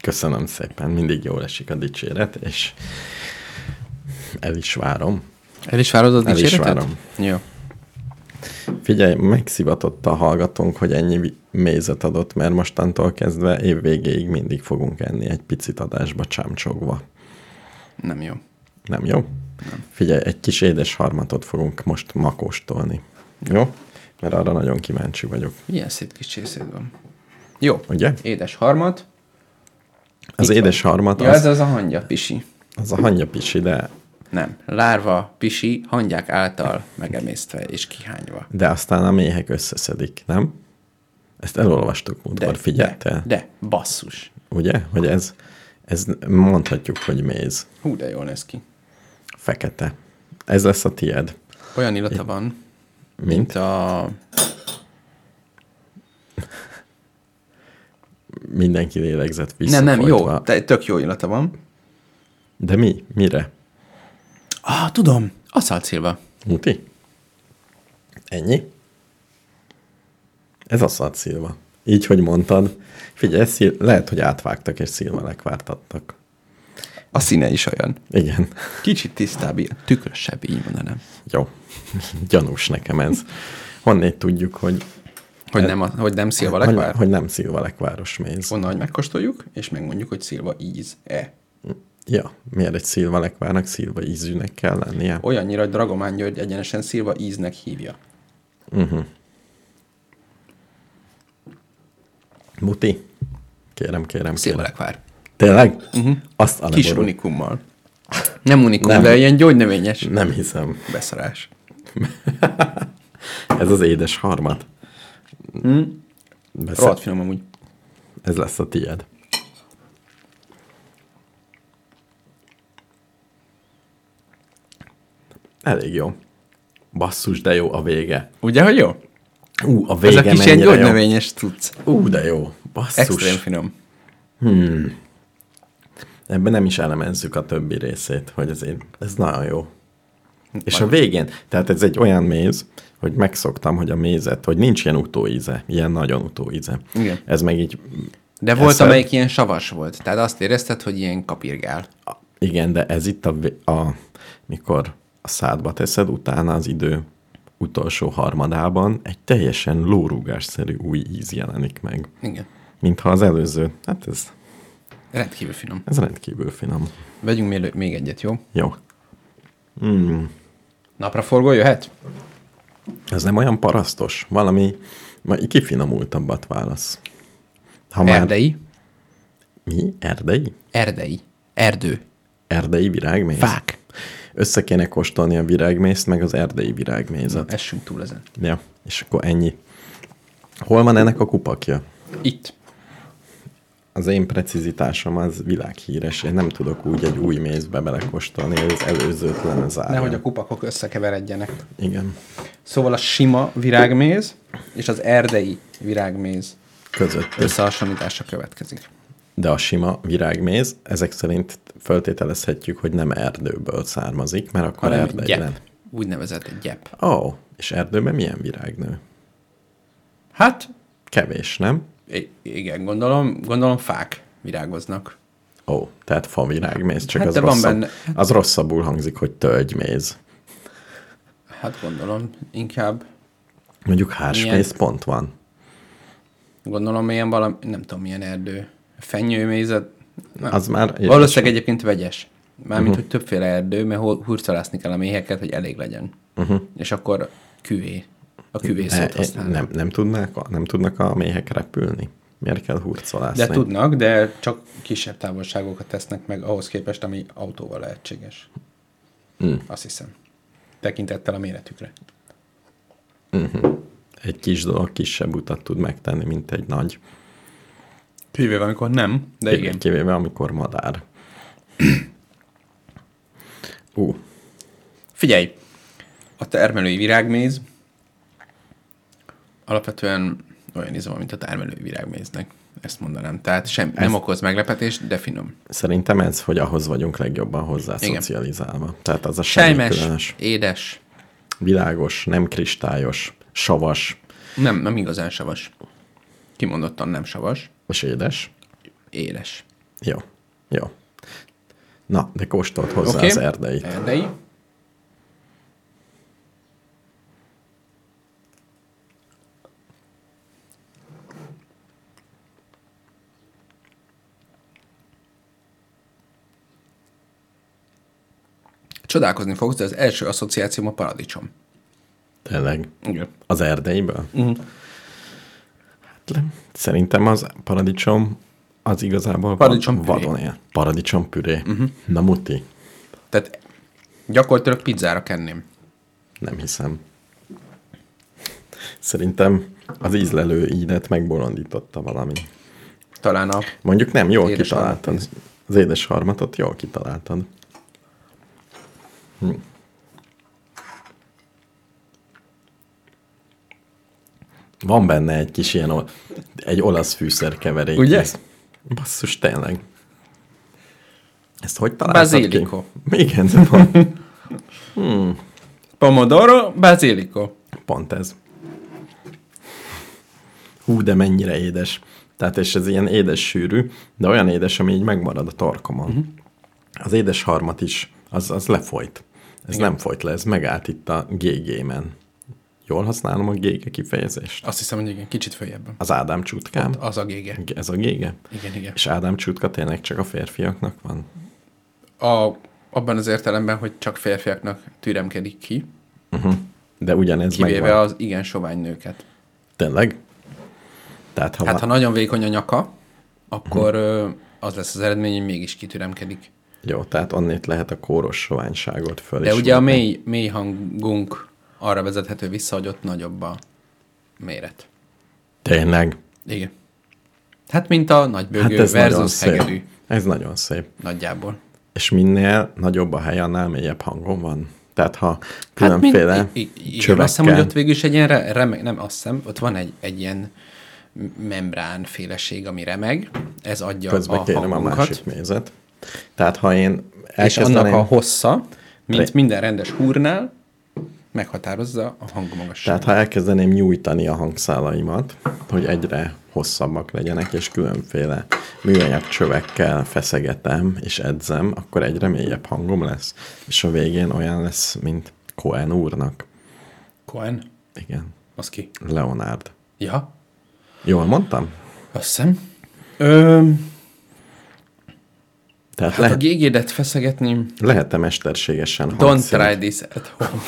Köszönöm szépen, mindig jól esik a dicséret, és el is várom. El is várod az El is dicséretet? várom. Jó. Figyelj, megszivatott a hallgatónk, hogy ennyi mézet adott, mert mostantól kezdve év végéig mindig fogunk enni egy picit adásba csámcsogva. Nem jó. Nem jó? Nem. Figyelj, egy kis édes harmatot fogunk most makóstolni. Jó? Mert arra nagyon kíváncsi vagyok. Milyen szép kis csészéd van. Jó. Ugye? Édes harmat. Az Itt édes harmat Ja, az, ez az a hangya pisi. az a hangya pisi, de, Nem. Lárva, pisi, hangyák által megemésztve és kihányva. de aztán a méhek összeszedik, nem? Ezt elolvastuk múltkor, figyeltél? De, de, basszus. Ugye? Hogy ez, ez mondhatjuk, hogy méz. Hú, de jól néz ki. Fekete. Ez lesz a tied. Olyan illata van, Mint? mint a... Mindenki lélegzett Nem, nem, jó. De tök jó illata van. De mi? Mire? Ah, tudom. Aszalt szilva. Muti? Ennyi? Ez a szilva. Így, hogy mondtad. Figyelj, szil- lehet, hogy átvágtak és szilvalekvárt adtak. A színe is olyan. Igen. Kicsit tisztább, tükrösebb, így mondanám. Jó. Gyanús nekem ez. Honnét tudjuk, hogy, Hogy nem, a, hogy nem szilva hogy, lekvár? hogy nem szilvalekváros méz. Onnan, hogy megkóstoljuk, és megmondjuk, hogy szilva íz-e. Ja, miért egy szilvalekvárnak szilva ízűnek kell lennie? Olyannyira, hogy Dragomán György egyenesen szilva íznek hívja. Muti? Kérem, kérem, Szilva kérem. lekvár. Tényleg? Uh-huh. Azt a Kis unikummal. Nem unikum, Nem. nem. de ilyen gyógynövényes Nem hiszem. beszarás. Ez az édes harmat. Hmm? Besz- Rohadt finom amúgy. Ez lesz a tied. Elég jó. Basszus, de jó a vége. Ugye, hogy jó? Ú, a Ez vége a kis ilyen gyógynövényes cucc. Ú, de jó. Basszus. Extrém finom. Ebben nem is elemezzük a többi részét, hogy ez, ez nagyon jó. És a végén, tehát ez egy olyan méz, hogy megszoktam, hogy a mézet, hogy nincs ilyen utóíze, ilyen nagyon utóíze. Igen. Ez meg így, De volt, Eszed? amelyik ilyen savas volt. Tehát azt érezted, hogy ilyen kapirgál. igen, de ez itt a, a mikor a szádba teszed, utána az idő utolsó harmadában egy teljesen lórugásszerű új íz jelenik meg. Igen. Mintha az előző, hát ez, Rendkívül finom. ez rendkívül finom. Vegyünk még, még egyet, jó? Jó. Napraforgó jöhet? Ez nem olyan parasztos, valami kifinomultabbat válasz. Ha már- Erdei. Mi? Erdei? Erdei. Erdő. Erdei virágméz? Fák. Össze kéne kóstolni a virágmészt, meg az erdei virágmézet. Essünk túl ezen. Ja, és akkor ennyi. Hol van ennek a kupakja? Itt. Az én precizitásom az világhíres. Én nem tudok úgy egy új mézbe belekóstolni, hogy az előzőt lenne zárva. Nehogy a kupakok összekeveredjenek. Igen. Szóval a sima virágméz és az erdei virágméz Között. összehasonlítása következik. De a sima virágméz, ezek szerint föltételezhetjük, hogy nem erdőből származik, mert akkor Hanem erdei gyep. Úgynevezett gyep. Ó, oh, és erdőben milyen virág nő? Hát, Kevés, nem? I- igen, gondolom, gondolom fák virágoznak. Ó, tehát fa virágméz, csak Hát az, van rosszabb, benne- az rosszabbul hangzik, hogy tölgyméz. Hát gondolom, inkább Mondjuk hársméz pont van. gondolom ilyen valami, nem tudom milyen erdő. Fenyőmézet. Nem. Az már. Valószínűleg egyébként vegyes. Mármint, uh-huh. hogy többféle erdő, mert hurcolászni kell a méheket, hogy elég legyen. Uh-huh. És akkor küvé. A küvé szót e, használnak. nem, nem, tudnak, nem tudnak a méhek repülni? Miért kell hurcolászni? De tudnak, de csak kisebb távolságokat tesznek meg ahhoz képest, ami autóval lehetséges. Mm. Azt hiszem. Tekintettel a méretükre. Egy kis dolog kisebb utat tud megtenni, mint egy nagy. Kivéve, amikor nem, de igen. Kivéve, amikor madár. Ú, Figyelj! A termelői virágméz alapvetően olyan van, mint a termelői virágméznek. Ezt mondanám. Tehát sem, nem okoz meglepetést, de finom. szerintem ez, hogy ahhoz vagyunk legjobban hozzá Igen. szocializálva. Tehát az a semmi Sejmes, különös. édes. Világos, nem kristályos, savas Nem, nem igazán savas. Kimondottan nem savas. és édes. Édes. Jó, jó. Na, de kóstolt hozzá Oké. az erdeit. Erdei. Csodálkozni fogsz, de az első asszociációm a paradicsom. Tényleg. Igen. Az erdélyből? Uh-huh. Hát, le- szerintem az paradicsom az igazából Paradicsom vad- vadon él. Paradicsom püré. Uh-huh. Na muti. Tehát gyakorlatilag pizzára kenném. Nem hiszem. Szerintem az ízlelő ídet megbolondította valami. Talán a... Mondjuk nem, jól Édes kitaláltad. harmatot. Az édes harmatot jól kitaláltad. Hm. Van benne egy kis ilyen, egy olasz fűszerkeverék. Ugye? Ez- Basszus, tényleg. Ezt hogy találtad Basilico. ki? Igen, van. Pomodoro, basilico. Pont ez. Hú, de mennyire édes. Tehát, és ez ilyen édes sűrű, de olyan édes, ami így megmarad a torkomon. Uh-huh. Az édes harmat is, az, az lefolyt. Ez Igen. nem folyt le, ez megállt itt a GG-men. Jól használom a GG kifejezést? Azt hiszem, hogy igen, kicsit följebb. Az Ádám csutkám. Az a gége. Ez a GG? Igen, igen. És Ádám csutka tényleg csak a férfiaknak van? A, abban az értelemben, hogy csak férfiaknak türemkedik ki, De ugyanez kivéve megvan. az igen sovány nőket. Tényleg? Tehát ha, Hát ha nagyon vékony a nyaka, akkor ö, az lesz az eredmény, hogy mégis kitüremkedik. Jó, tehát onnét lehet a kóros soványságot föl De ugye a mély, mély hangunk arra vezethető vissza, hogy ott nagyobb a méret. Tényleg? Igen. Hát, mint a nagybőgő Hát hát ez versus hegedű Ez nagyon szép. nagyjából. És minél nagyobb a hely, annál mélyebb hangon van. Tehát ha Hát különféle mint, i- i- azt hiszem, hogy ott végül is egy ilyen re- remeg, nem azt hiszem, ott van egy, egy ilyen membránféleség, ami remeg, ez adja közben a kérem a hangunkat. másik mézet. Tehát ha én És annak elkezdeném, a hossza, mint minden rendes húrnál, meghatározza a hangmagasságot. tehát ha elkezdeném nyújtani a hangszálaimat, hogy egyre hosszabbak legyenek, és különféle műanyag csövekkel feszegetem és edzem, akkor egyre mélyebb hangom lesz. És a végén olyan lesz, mint Cohen úrnak. Cohen, Igen. az ki? Leonard. Ja, Jól mondtam? azt hiszem. Ö, Tehát hát a lehet, gégédet feszegetni, lehet-e mesterségesen don't hangszint- try this at home.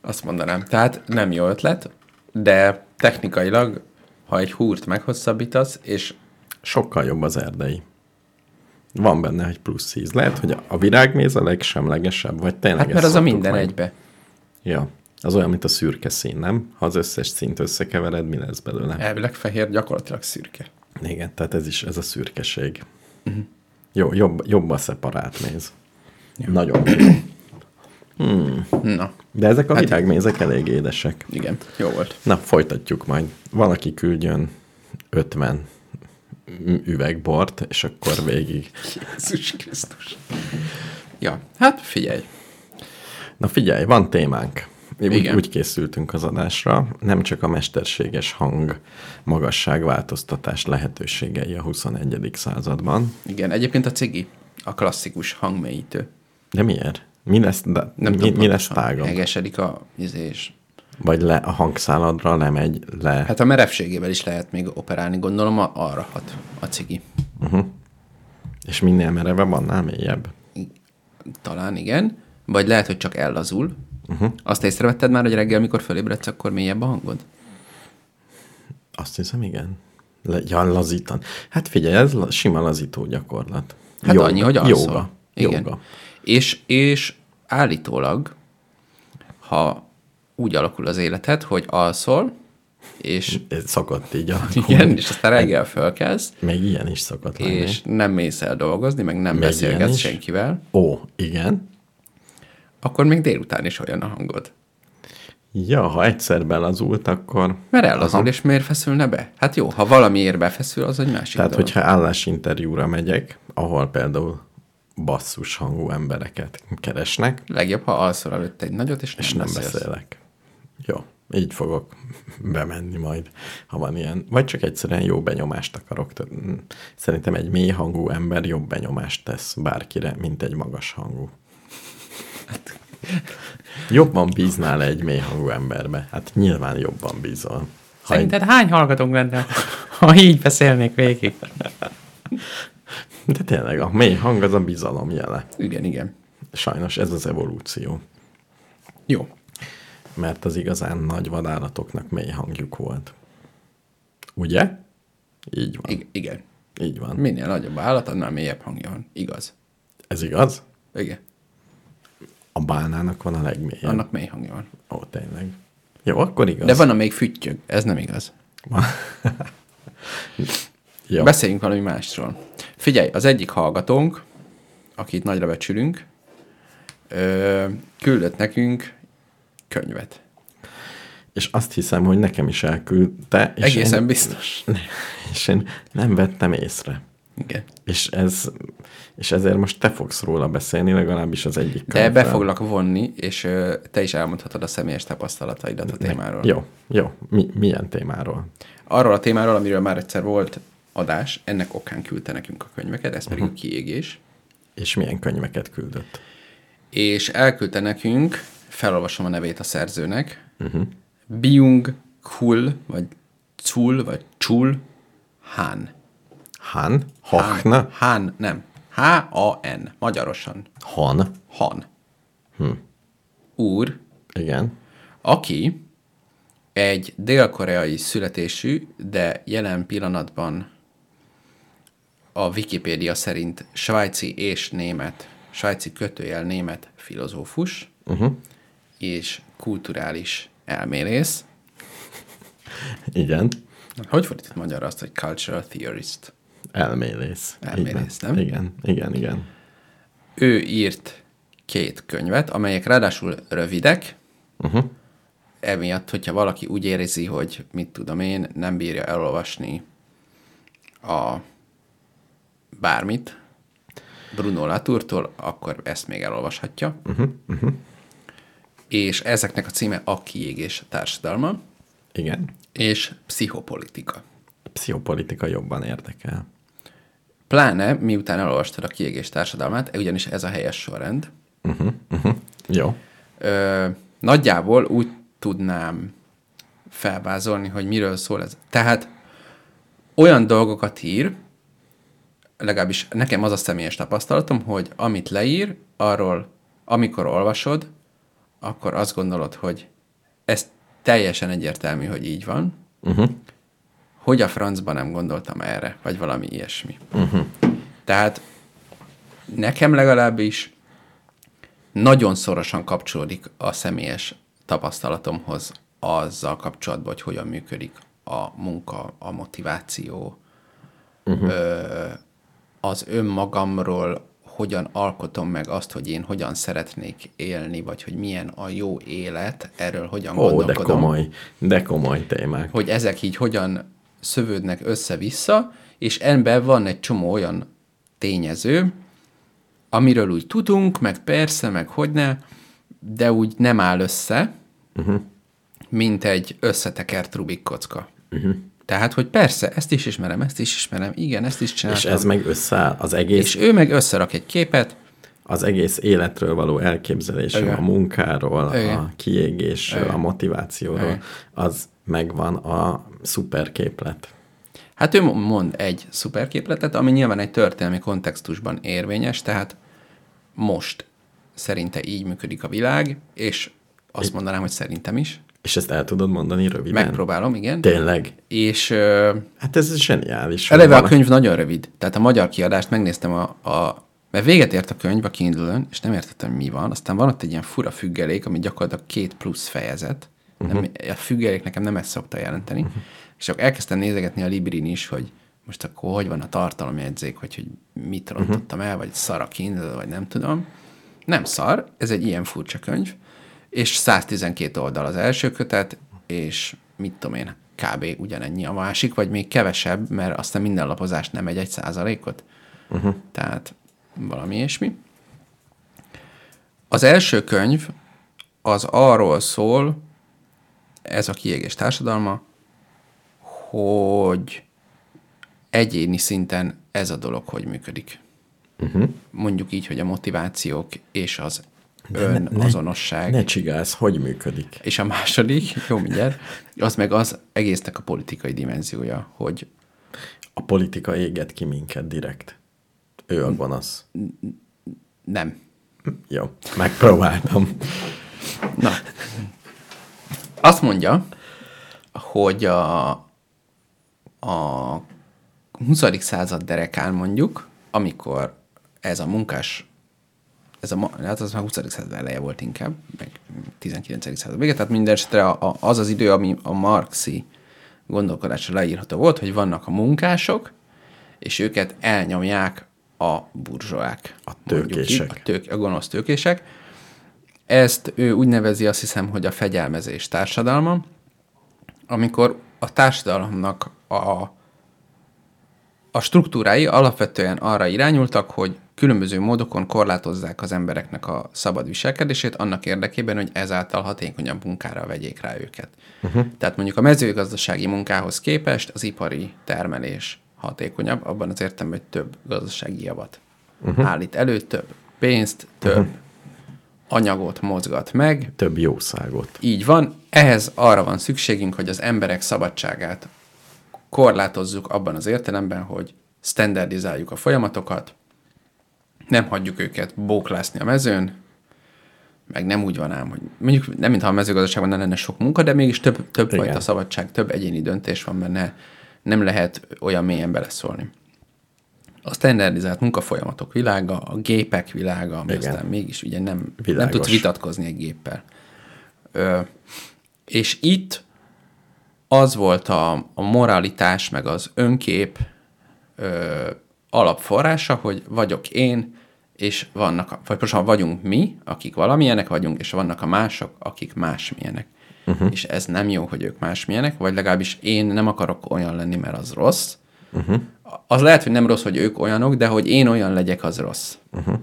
Azt mondanám. Tehát nem jó ötlet, de technikailag, ha egy húrt meghosszabbítasz, és Sokkal jobb az erdei. Van benne egy plusz íz. Lehet, hogy a virágméz a legsemlegesebb, vagy tényleg hát mert az a minden meg? egybe. Ja. Az olyan, mint a szürke szín, nem? Ha az összes színt összekevered, mi lesz belőle? Elvileg fehér, gyakorlatilag szürke. Igen, tehát ez is, ez a szürkeség. Uh-huh. Jó, jobb, jobb a szeparát méz. Ja. Nagyon. Na, De ezek a Hát- virágmézek elég édesek. igen, jó volt. Na, folytatjuk majd. Valaki küldjön 50 üvegbort, és akkor végig. Jézus Krisztus. Ja, hát figyelj. Na figyelj, van témánk. Úgy, Igen. úgy készültünk az adásra, nem csak a mesterséges hang magasság változtatás lehetőségei a 21. században. Igen, egyébként a cigi, a klasszikus hangmélyítő. De miért? Mi lesz, de, Nem mi, tudom mi lesz tágabb? Hegesedik a izés. Vagy le, a hangszáladra lemegy le. Hát a merevségével is lehet még operálni, gondolom a, arra hat a cigi. És minél merevebb, annál mélyebb. Talán igen. Vagy lehet, hogy csak ellazul. Uh-huh. Azt észrevetted már, hogy reggel, mikor fölébredsz, akkor mélyebb a hangod? Azt hiszem, igen. Le, ja, lazítan. Hát figyelj, ez la, sima lazító gyakorlat. Hát annyi, hogy alszol. Jóga. Igen. Jóga. És, és állítólag, ha úgy alakul az életed, hogy alszol, és Ez szokott így alakulni. igen, és aztán reggel fölkelsz, Még ilyen is szokott lenni. és nem mész el dolgozni, meg nem Még beszélgetsz senkivel, Ó, igen. Akkor még délután is olyan a hangod. Ja, ha egyszer belazult, akkor... Mert ellazul, és miért feszülne be? Hát jó, ha valamiért befeszül, az egy másik Tehát, dolog. hogyha állásinterjúra megyek, ahol például basszus hangú embereket keresnek, Legjobb, ha alszol előtt egy nagyot, és nem, és nem beszélsz. beszélek. Jó, így fogok bemenni majd, ha van ilyen. Vagy csak egyszerűen jó benyomást akarok. Szerintem egy mély hangú ember jobb benyomást tesz bárkire, mint egy magas hangú. Hát- Jobban bíznál egy mély hangú emberbe. Hát nyilván jobban bízol. Ha egy, Szerinted hány hallgatónk lenne, ha így beszélnék végig? De tényleg, a mély hang az a bizalom jele. Igen, igen. Sajnos ez az evolúció. Jó. Mert az igazán nagy vadállatoknak mély hangjuk volt. Ugye? Így van. I- igen. Így van. Minél nagyobb állat, annál mélyebb hangja van. Igaz. Ez igaz? Igen. A bálnának van a legmélyebb. Annak mély hangja van. Ó, tényleg. Jó, akkor igaz. De van, amelyik füttyög. Ez nem igaz. Jó. Beszéljünk valami másról. Figyelj, az egyik hallgatónk, akit nagyra becsülünk, ö, küldött nekünk könyvet. És azt hiszem, hogy nekem is elküldte. És Egészen én, biztos. És én nem vettem észre. Igen. És, ez, és ezért most te fogsz róla beszélni, legalábbis az egyik De be foglak vonni, és te is elmondhatod a személyes tapasztalataidat a témáról. Jó, jó. Mi, milyen témáról? Arról a témáról, amiről már egyszer volt adás, ennek okán küldte nekünk a könyveket, ez pedig uh-huh. a kiégés. És milyen könyveket küldött? És elküldte nekünk, felolvasom a nevét a szerzőnek, uh-huh. Byung Kul, vagy Cul, vagy Chul Han. Han? Hochna? Han, Han nem. H-A-N, magyarosan. Han? Han. Hm. Úr, Igen. aki egy dél-koreai születésű, de jelen pillanatban a Wikipédia szerint svájci és német, svájci kötőjel német filozófus uh-huh. és kulturális elmélész. Igen. Hogy fordított magyarra azt, hogy cultural theorist? Elmélész. Elmélész, Igen. nem? Igen, igen, igen. Ő írt két könyvet, amelyek ráadásul rövidek, uh-huh. emiatt, hogyha valaki úgy érzi, hogy mit tudom én, nem bírja elolvasni a bármit Bruno Latourtól, akkor ezt még elolvashatja. Uh-huh. Uh-huh. És ezeknek a címe A kiégés társadalma Igen. és pszichopolitika. Pszichopolitika jobban érdekel. Pláne, miután elolvastad a kiégés társadalmát, ugyanis ez a helyes sorrend, Jó. Ö, nagyjából úgy tudnám felvázolni, hogy miről szól ez. Tehát olyan dolgokat ír, legalábbis nekem az a személyes tapasztalatom, hogy amit leír, arról, amikor olvasod, akkor azt gondolod, hogy ez teljesen egyértelmű, hogy így van, uh-huh. Hogy a francban nem gondoltam erre, vagy valami ilyesmi. Uh-huh. Tehát nekem legalábbis nagyon szorosan kapcsolódik a személyes tapasztalatomhoz azzal kapcsolatban, hogy hogyan működik a munka, a motiváció, uh-huh. ö, az önmagamról hogyan alkotom meg azt, hogy én hogyan szeretnék élni, vagy hogy milyen a jó élet, erről hogyan Ó, de gondolkodom komoly, de komoly témák. hogy ezek így hogyan szövődnek össze-vissza, és ebben van egy csomó olyan tényező, amiről úgy tudunk, meg persze, meg hogyne, de úgy nem áll össze, uh-huh. mint egy összetekert Rubik kocka. Uh-huh. Tehát, hogy persze, ezt is ismerem, ezt is ismerem, igen, ezt is És csináltam. ez meg összeáll, az egész, és ő meg összerak egy képet, az egész életről való elképzelésről, Igen. a munkáról, Igen. a kiégésről, Igen. a motivációról, Igen. az megvan a szuperképlet. Hát ő mond egy szuperképletet, ami nyilván egy történelmi kontextusban érvényes, tehát most szerinte így működik a világ, és azt mondanám, hogy szerintem is. És ezt el tudod mondani röviden? Megpróbálom, igen. Tényleg? És ö, Hát ez zseniális. eleve a könyv nagyon rövid. Tehát a magyar kiadást megnéztem a, a mert véget ért a könyv a kindle és nem értettem, mi van. Aztán van ott egy ilyen fura függelék, ami gyakorlatilag két plusz fejezet. Uh-huh. Nem, a függelék nekem nem ezt szokta jelenteni. Uh-huh. És akkor elkezdtem nézegetni a Librin is, hogy most akkor hogy van a tartalomjegyzék, hogy, hogy mit rontottam el, vagy szar a Kindle, vagy nem tudom. Nem szar, ez egy ilyen furcsa könyv, és 112 oldal az első kötet, és mit tudom én, kb. ugyanennyi a másik, vagy még kevesebb, mert aztán minden lapozás nem egy egy százalékot. Uh-huh. Tehát valami ilyesmi. Az első könyv az arról szól, ez a kiégés társadalma, hogy egyéni szinten ez a dolog hogy működik. Uh-huh. Mondjuk így, hogy a motivációk és az önazonosság. Ne csigálsz, hogy működik? És a második, jó mindjárt, az meg az egésznek a politikai dimenziója, hogy A politika éget ki minket direkt. Ő a gonosz. Nem. Jó, megpróbáltam. Na. Azt mondja, hogy a, a 20. század derekán mondjuk, amikor ez a munkás, ez a, hát az már 20. század eleje volt inkább, meg 19. század vége, tehát minden esetre a, az az idő, ami a marxi gondolkodásra leírható volt, hogy vannak a munkások, és őket elnyomják a burzsóák. A mondjuk így, tőkések. A, tők, a gonosz tőkések. Ezt ő úgy nevezi, azt hiszem, hogy a fegyelmezés társadalma, amikor a társadalomnak a, a struktúrái alapvetően arra irányultak, hogy különböző módokon korlátozzák az embereknek a szabad viselkedését annak érdekében, hogy ezáltal hatékonyabb munkára vegyék rá őket. Uh-huh. Tehát mondjuk a mezőgazdasági munkához képest az ipari termelés hatékonyabb, abban az értelemben, hogy több gazdasági javat uh-huh. állít elő, több pénzt, több uh-huh. Anyagot mozgat meg, Több jószágot. így van, ehhez arra van szükségünk, hogy az emberek szabadságát korlátozzuk abban az értelemben, hogy standardizáljuk a folyamatokat, nem hagyjuk őket bóklászni a mezőn, meg nem úgy van ám, hogy mondjuk nem mintha a mezőgazdaságban ne lenne sok munka, de mégis több, több Igen. fajta szabadság, több egyéni döntés van benne, nem lehet olyan mélyen beleszólni. A standardizált munkafolyamatok világa, a gépek világa, ami Igen. aztán mégis ugye nem, nem tudsz vitatkozni egy géppel. Ö, és itt az volt a, a moralitás, meg az önkép ö, alapforrása, hogy vagyok én, és vannak, vagy most vagyunk mi, akik valamilyenek vagyunk, és vannak a mások, akik másmilyenek. Uh-huh. És ez nem jó, hogy ők másmilyenek, vagy legalábbis én nem akarok olyan lenni, mert az rossz. Uh-huh. Az lehet, hogy nem rossz, hogy ők olyanok, de hogy én olyan legyek, az rossz. Uh-huh.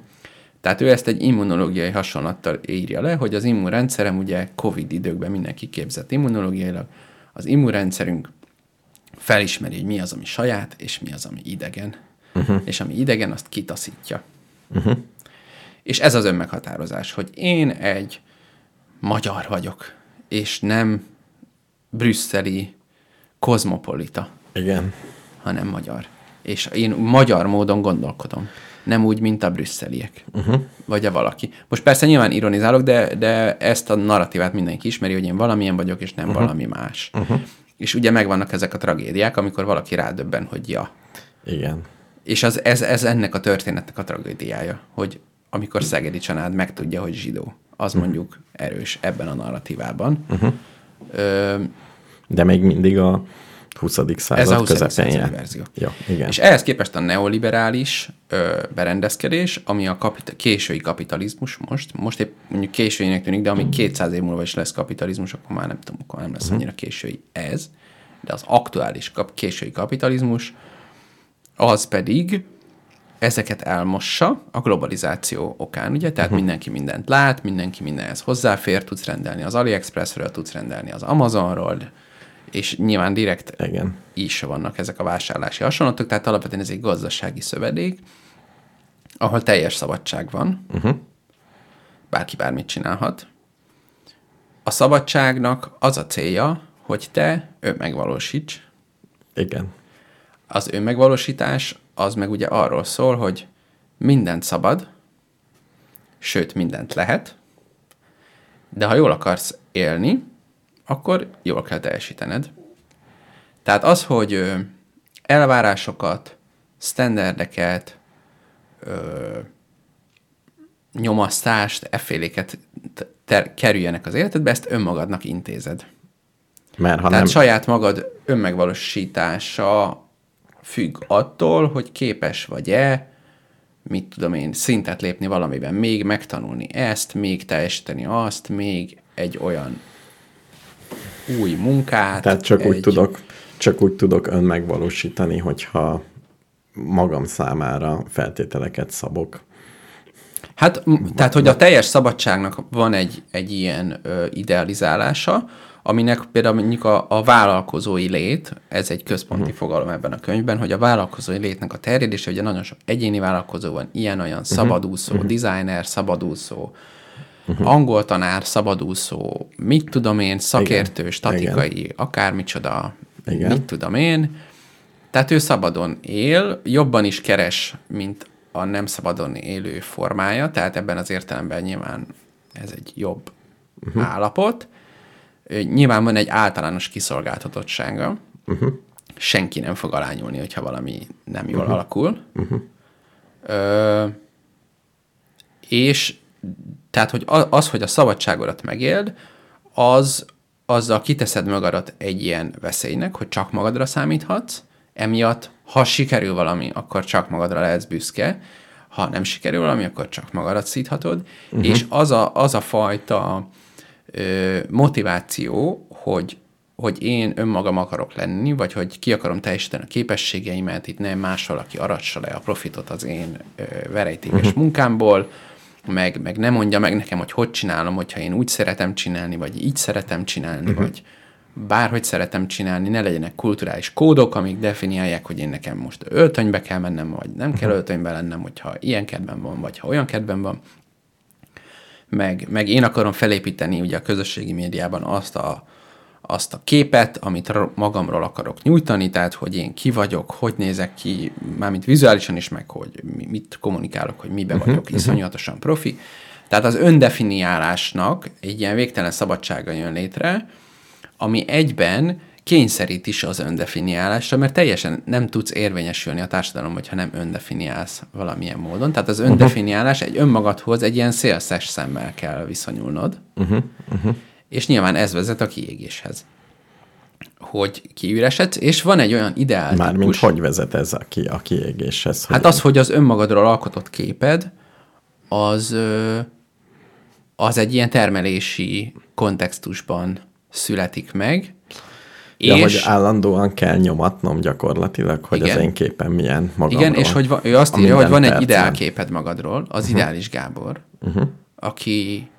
Tehát ő ezt egy immunológiai hasonlattal írja le, hogy az immunrendszerem ugye Covid időkben mindenki képzett immunológiailag, az immunrendszerünk felismeri, hogy mi az, ami saját, és mi az, ami idegen. Uh-huh. És ami idegen, azt kitaszítja. Uh-huh. És ez az önmeghatározás, hogy én egy magyar vagyok, és nem brüsszeli kozmopolita, Igen. hanem magyar. És én magyar módon gondolkodom. Nem úgy, mint a brüsszeliek. Uh-huh. Vagy a valaki. Most persze nyilván ironizálok, de, de ezt a narratívát mindenki ismeri, hogy én valamilyen vagyok, és nem uh-huh. valami más. Uh-huh. És ugye megvannak ezek a tragédiák, amikor valaki rádöbben, hogy ja. Igen. És az, ez, ez ennek a történetnek a tragédiája, hogy amikor Szegedi Csanád megtudja, hogy zsidó, az mondjuk erős ebben a narratívában. Uh-huh. Ö, De még mindig a 20. század ez a 20. közepén századi jár. verzió. Jó, igen. És ehhez képest a neoliberális ö, berendezkedés, ami a kapita- késői kapitalizmus most, most épp mondjuk későinek tűnik, de amíg 200 év múlva is lesz kapitalizmus, akkor már nem tudom, akkor nem lesz annyira késői ez, de az aktuális kap- késői kapitalizmus, az pedig ezeket elmossa a globalizáció okán, ugye? Tehát uh-huh. mindenki mindent lát, mindenki mindenhez hozzáfér, tudsz rendelni az AliExpressről, tudsz rendelni az Amazonról, és nyilván direkt Igen. is vannak ezek a vásárlási hasonlatok, tehát alapvetően ez egy gazdasági szövedék, ahol teljes szabadság van, uh-huh. bárki bármit csinálhat. A szabadságnak az a célja, hogy te önmegvalósíts. Igen. Az önmegvalósítás az meg ugye arról szól, hogy mindent szabad, sőt, mindent lehet, de ha jól akarsz élni, akkor jól kell teljesítened. Tehát az, hogy elvárásokat, sztenderdeket, ö, nyomasztást, efféléket ter- kerüljenek az életedbe, ezt önmagadnak intézed. Mert ha Tehát nem... saját magad önmegvalósítása függ attól, hogy képes vagy-e, mit tudom én, szintet lépni valamiben, még megtanulni ezt, még teljesíteni azt, még egy olyan új munkát. Tehát csak úgy egy... tudok, csak úgy tudok önmegvalósítani, hogyha magam számára feltételeket szabok. Hát, tehát, hogy a teljes szabadságnak van egy, egy ilyen ö, idealizálása, aminek például mondjuk a, a vállalkozói lét, ez egy központi uh-huh. fogalom ebben a könyvben, hogy a vállalkozói létnek a terjedése, ugye nagyon sok egyéni vállalkozó van, ilyen-olyan szabadúszó, uh-huh. designer, szabadúszó, uh-huh. angol tanár, szabadúszó, mit tudom én, szakértő, Igen. statikai, Igen. akármicsoda, Igen. Mit tudom én. Tehát ő szabadon él, jobban is keres, mint a, nem szabadon élő formája, tehát ebben az értelemben nyilván ez egy jobb uh-huh. állapot. Nyilván van egy általános kiszolgáltatottsága. Uh-huh. Senki nem fog alányulni, hogyha valami nem jól uh-huh. alakul. Uh-huh. Ö, és tehát, hogy az, hogy a szabadságodat megéld, az, azzal kiteszed magadat egy ilyen veszélynek, hogy csak magadra számíthatsz, emiatt, ha sikerül valami, akkor csak magadra lehetsz büszke, ha nem sikerül valami, akkor csak magadat szíthatod, uh-huh. és az a, az a fajta ö, motiváció, hogy, hogy én önmagam akarok lenni, vagy hogy ki akarom teljesíteni a képességeimet, itt nem más valaki aratsa le a profitot az én ö, verejtékes uh-huh. munkámból, meg, meg ne mondja meg nekem, hogy hogy csinálom, hogyha én úgy szeretem csinálni, vagy így szeretem csinálni, uh-huh. vagy bárhogy szeretem csinálni, ne legyenek kulturális kódok, amik definiálják, hogy én nekem most öltönybe kell mennem, vagy nem kell öltönybe lennem, hogyha ilyen kedvem van, vagy ha olyan kedvem van. Meg, meg én akarom felépíteni ugye a közösségi médiában azt a, azt a képet, amit magamról akarok nyújtani, tehát hogy én ki vagyok, hogy nézek ki, mármint vizuálisan is, meg hogy mi- mit kommunikálok, hogy mibe vagyok, iszonyatosan profi. Tehát az öndefiniálásnak egy ilyen végtelen szabadsága jön létre, ami egyben kényszerít is az öndefiniálásra, mert teljesen nem tudsz érvényesülni a társadalom, hogyha nem öndefiniálsz valamilyen módon. Tehát az öndefiniálás egy önmagadhoz egy ilyen szélszes szemmel kell viszonyulnod, uh-huh, uh-huh. És nyilván ez vezet a kiégéshez. Hogy kiüresedsz, és van egy olyan ideál Mármint típus- hogy vezet ez a, ki, a kiégéshez? Hogy Hát az, hogy az önmagadról alkotott képed, az, az egy ilyen termelési kontextusban születik meg, Ja, és, hogy állandóan kell nyomatnom gyakorlatilag, hogy Igen. az én képem milyen magamról. igen, és hogy va, ő azt írja, hogy van minden egy percen. ideálképed magadról, az uh-huh. ideális Gábor, uh-huh. aki,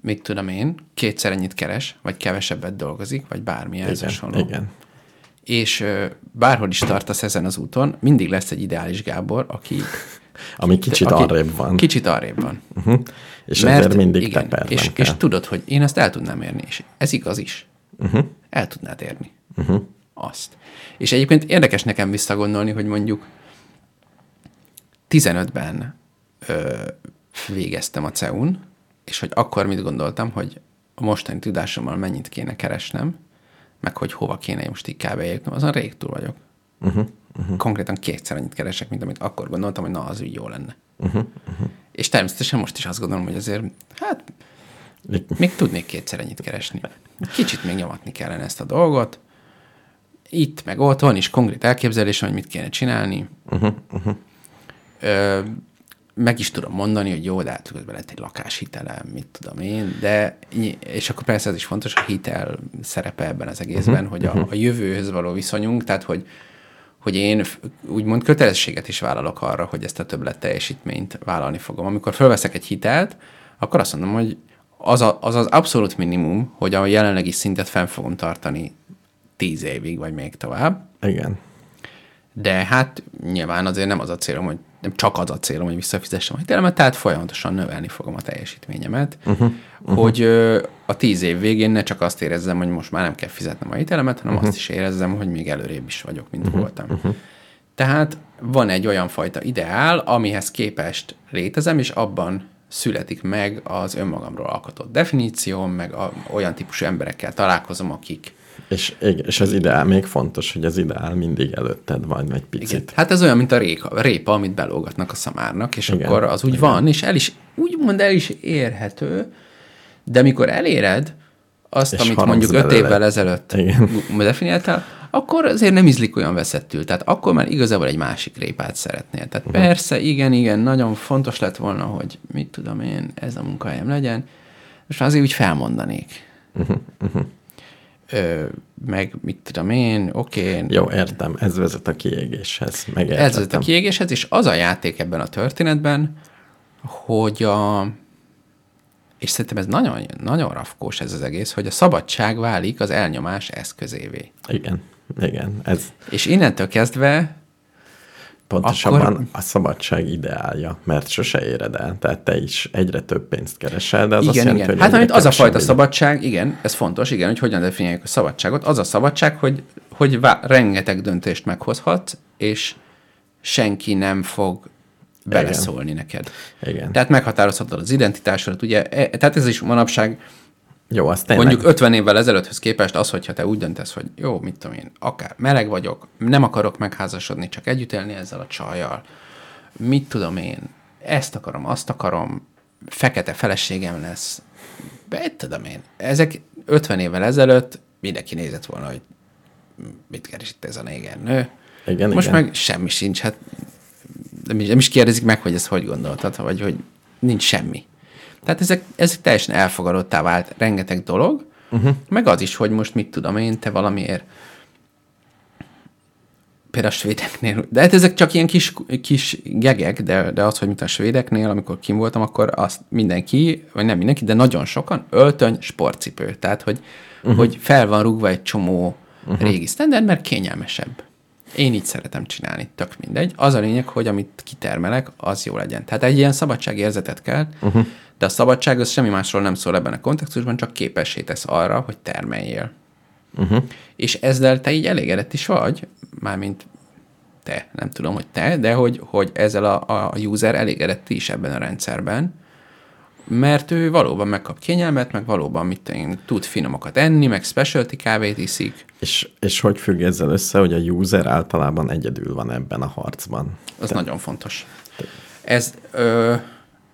mit tudom én, kétszer ennyit keres, vagy kevesebbet dolgozik, vagy bármilyen ez hasonló. igen. És bárhol is tartasz ezen az úton, mindig lesz egy ideális Gábor, aki Ami kicsit aki arrébb van. Kicsit arrébb van. Uh-huh. És Mert, ezért mindig igen, és, kell. és tudod, hogy én ezt el tudnám érni, és ez igaz is. Uh-huh. El tudnád érni. Uh-huh. Azt. És egyébként érdekes nekem visszagondolni, hogy mondjuk 15-ben ö, végeztem a CEUN, és hogy akkor mit gondoltam, hogy a mostani tudásommal mennyit kéne keresnem, meg hogy hova kéne most így kb. eljutnom, azon rég túl vagyok. Uh-huh, uh-huh. Konkrétan kétszer annyit keresek, mint amit akkor gondoltam, hogy na, az úgy jó lenne. Uh-huh, uh-huh. És természetesen most is azt gondolom, hogy azért, hát még tudnék kétszer ennyit keresni. Kicsit még nyomatni kellene ezt a dolgot. Itt, meg ott van is konkrét elképzelésem, hogy mit kéne csinálni. Uh-huh, uh-huh. Ö, meg is tudom mondani, hogy jó, de hát közben lett egy lakáshitelem, mit tudom én, de és akkor persze ez is fontos, a hitel szerepe ebben az egészben, uh-huh, hogy a, a jövőhöz való viszonyunk, tehát hogy, hogy én úgymond kötelességet is vállalok arra, hogy ezt a többlet teljesítményt vállalni fogom. Amikor felveszek egy hitelt, akkor azt mondom, hogy az, a, az az abszolút minimum, hogy a jelenlegi szintet fenn fogom tartani tíz évig, vagy még tovább. Igen. De hát nyilván azért nem az a célom, hogy nem csak az a célom, hogy visszafizessem a hitelemet, tehát folyamatosan növelni fogom a teljesítményemet, uh-huh, uh-huh. hogy ö, a tíz év végén ne csak azt érezzem, hogy most már nem kell fizetnem a hitelemet, hanem uh-huh. azt is érezzem, hogy még előrébb is vagyok, mint uh-huh, voltam. Uh-huh. Tehát van egy olyan fajta ideál, amihez képest létezem, és abban születik meg az önmagamról alkotott definícióm, meg a, olyan típusú emberekkel találkozom, akik És, és az ideál még fontos, hogy az ideál mindig előtted van egy picit. Igen. Hát ez olyan, mint a réka, répa, amit belógatnak a szamárnak, és Igen, akkor az úgy Igen. van, és el is, úgymond el is érhető, de mikor eléred azt, És amit mondjuk öt évvel ezelőtt Igen. definiáltál, akkor azért nem ízlik olyan veszettül. Tehát akkor már igazából egy másik répát szeretnél. Tehát uh-huh. persze, igen, igen, nagyon fontos lett volna, hogy mit tudom én, ez a munkahelyem legyen, és azért úgy felmondanék. Uh-huh. Uh-huh. Ö, meg mit tudom én, oké, Jó, értem, ez vezet a kiégéshez. ez vezet a Megértettem. kiégéshez, és az a játék ebben a történetben, hogy a... És szerintem ez nagyon, nagyon rafkós ez az egész, hogy a szabadság válik az elnyomás eszközévé. Igen, igen. Ez És innentől kezdve pontosabban Akkor- a szabadság ideálja, mert sose éred el. Tehát te is egyre több pénzt keresel, de az igen, azt jelenti, igen. hogy Hát amit az a fajta szabadság, igen, ez fontos, igen, hogy hogyan definiáljuk a szabadságot. Az a szabadság, hogy, hogy vá- rengeteg döntést meghozhat, és senki nem fog beleszólni neked. Igen. Tehát meghatározhatod az identitásodat, ugye, e- tehát ez is manapság Jó, az tényleg. Mondjuk 50 évvel ezelőtthöz képest az, hogyha te úgy döntesz, hogy jó, mit tudom én, akár meleg vagyok, nem akarok megházasodni, csak együtt élni ezzel a csajjal, mit tudom én, ezt akarom, azt akarom, fekete feleségem lesz, mit tudom én. Ezek 50 évvel ezelőtt mindenki nézett volna, hogy mit keres itt ez a néger nő. Igen, Most igen. meg semmi sincs, hát nem is, nem is kérdezik meg, hogy ezt hogy gondoltad, vagy hogy nincs semmi. Tehát ezek, ezek teljesen elfogadottá vált rengeteg dolog, uh-huh. meg az is, hogy most mit tudom én, te valamiért például a svédeknél, de hát ezek csak ilyen kis, kis gegek, de, de az, hogy mint a svédeknél, amikor kim voltam, akkor azt mindenki, vagy nem mindenki, de nagyon sokan öltöny, sportcipő. Tehát, hogy, uh-huh. hogy fel van rúgva egy csomó uh-huh. régi standard, mert kényelmesebb. Én így szeretem csinálni, tök mindegy. Az a lényeg, hogy amit kitermelek, az jó legyen. Tehát egy ilyen szabadságérzetet kell, uh-huh. De a szabadság az semmi másról nem szól ebben a kontextusban, csak képessé tesz arra, hogy termeljél. Uh-huh. És ezzel te így elégedett is vagy, mármint te, nem tudom, hogy te, de hogy, hogy ezzel a, a user elégedett is ebben a rendszerben, mert ő valóban megkap kényelmet, meg valóban mit én, tud finomokat enni, meg specialty kávét iszik. És, és hogy függ ezzel össze, hogy a user általában egyedül van ebben a harcban? Az nagyon fontos. Ez ö,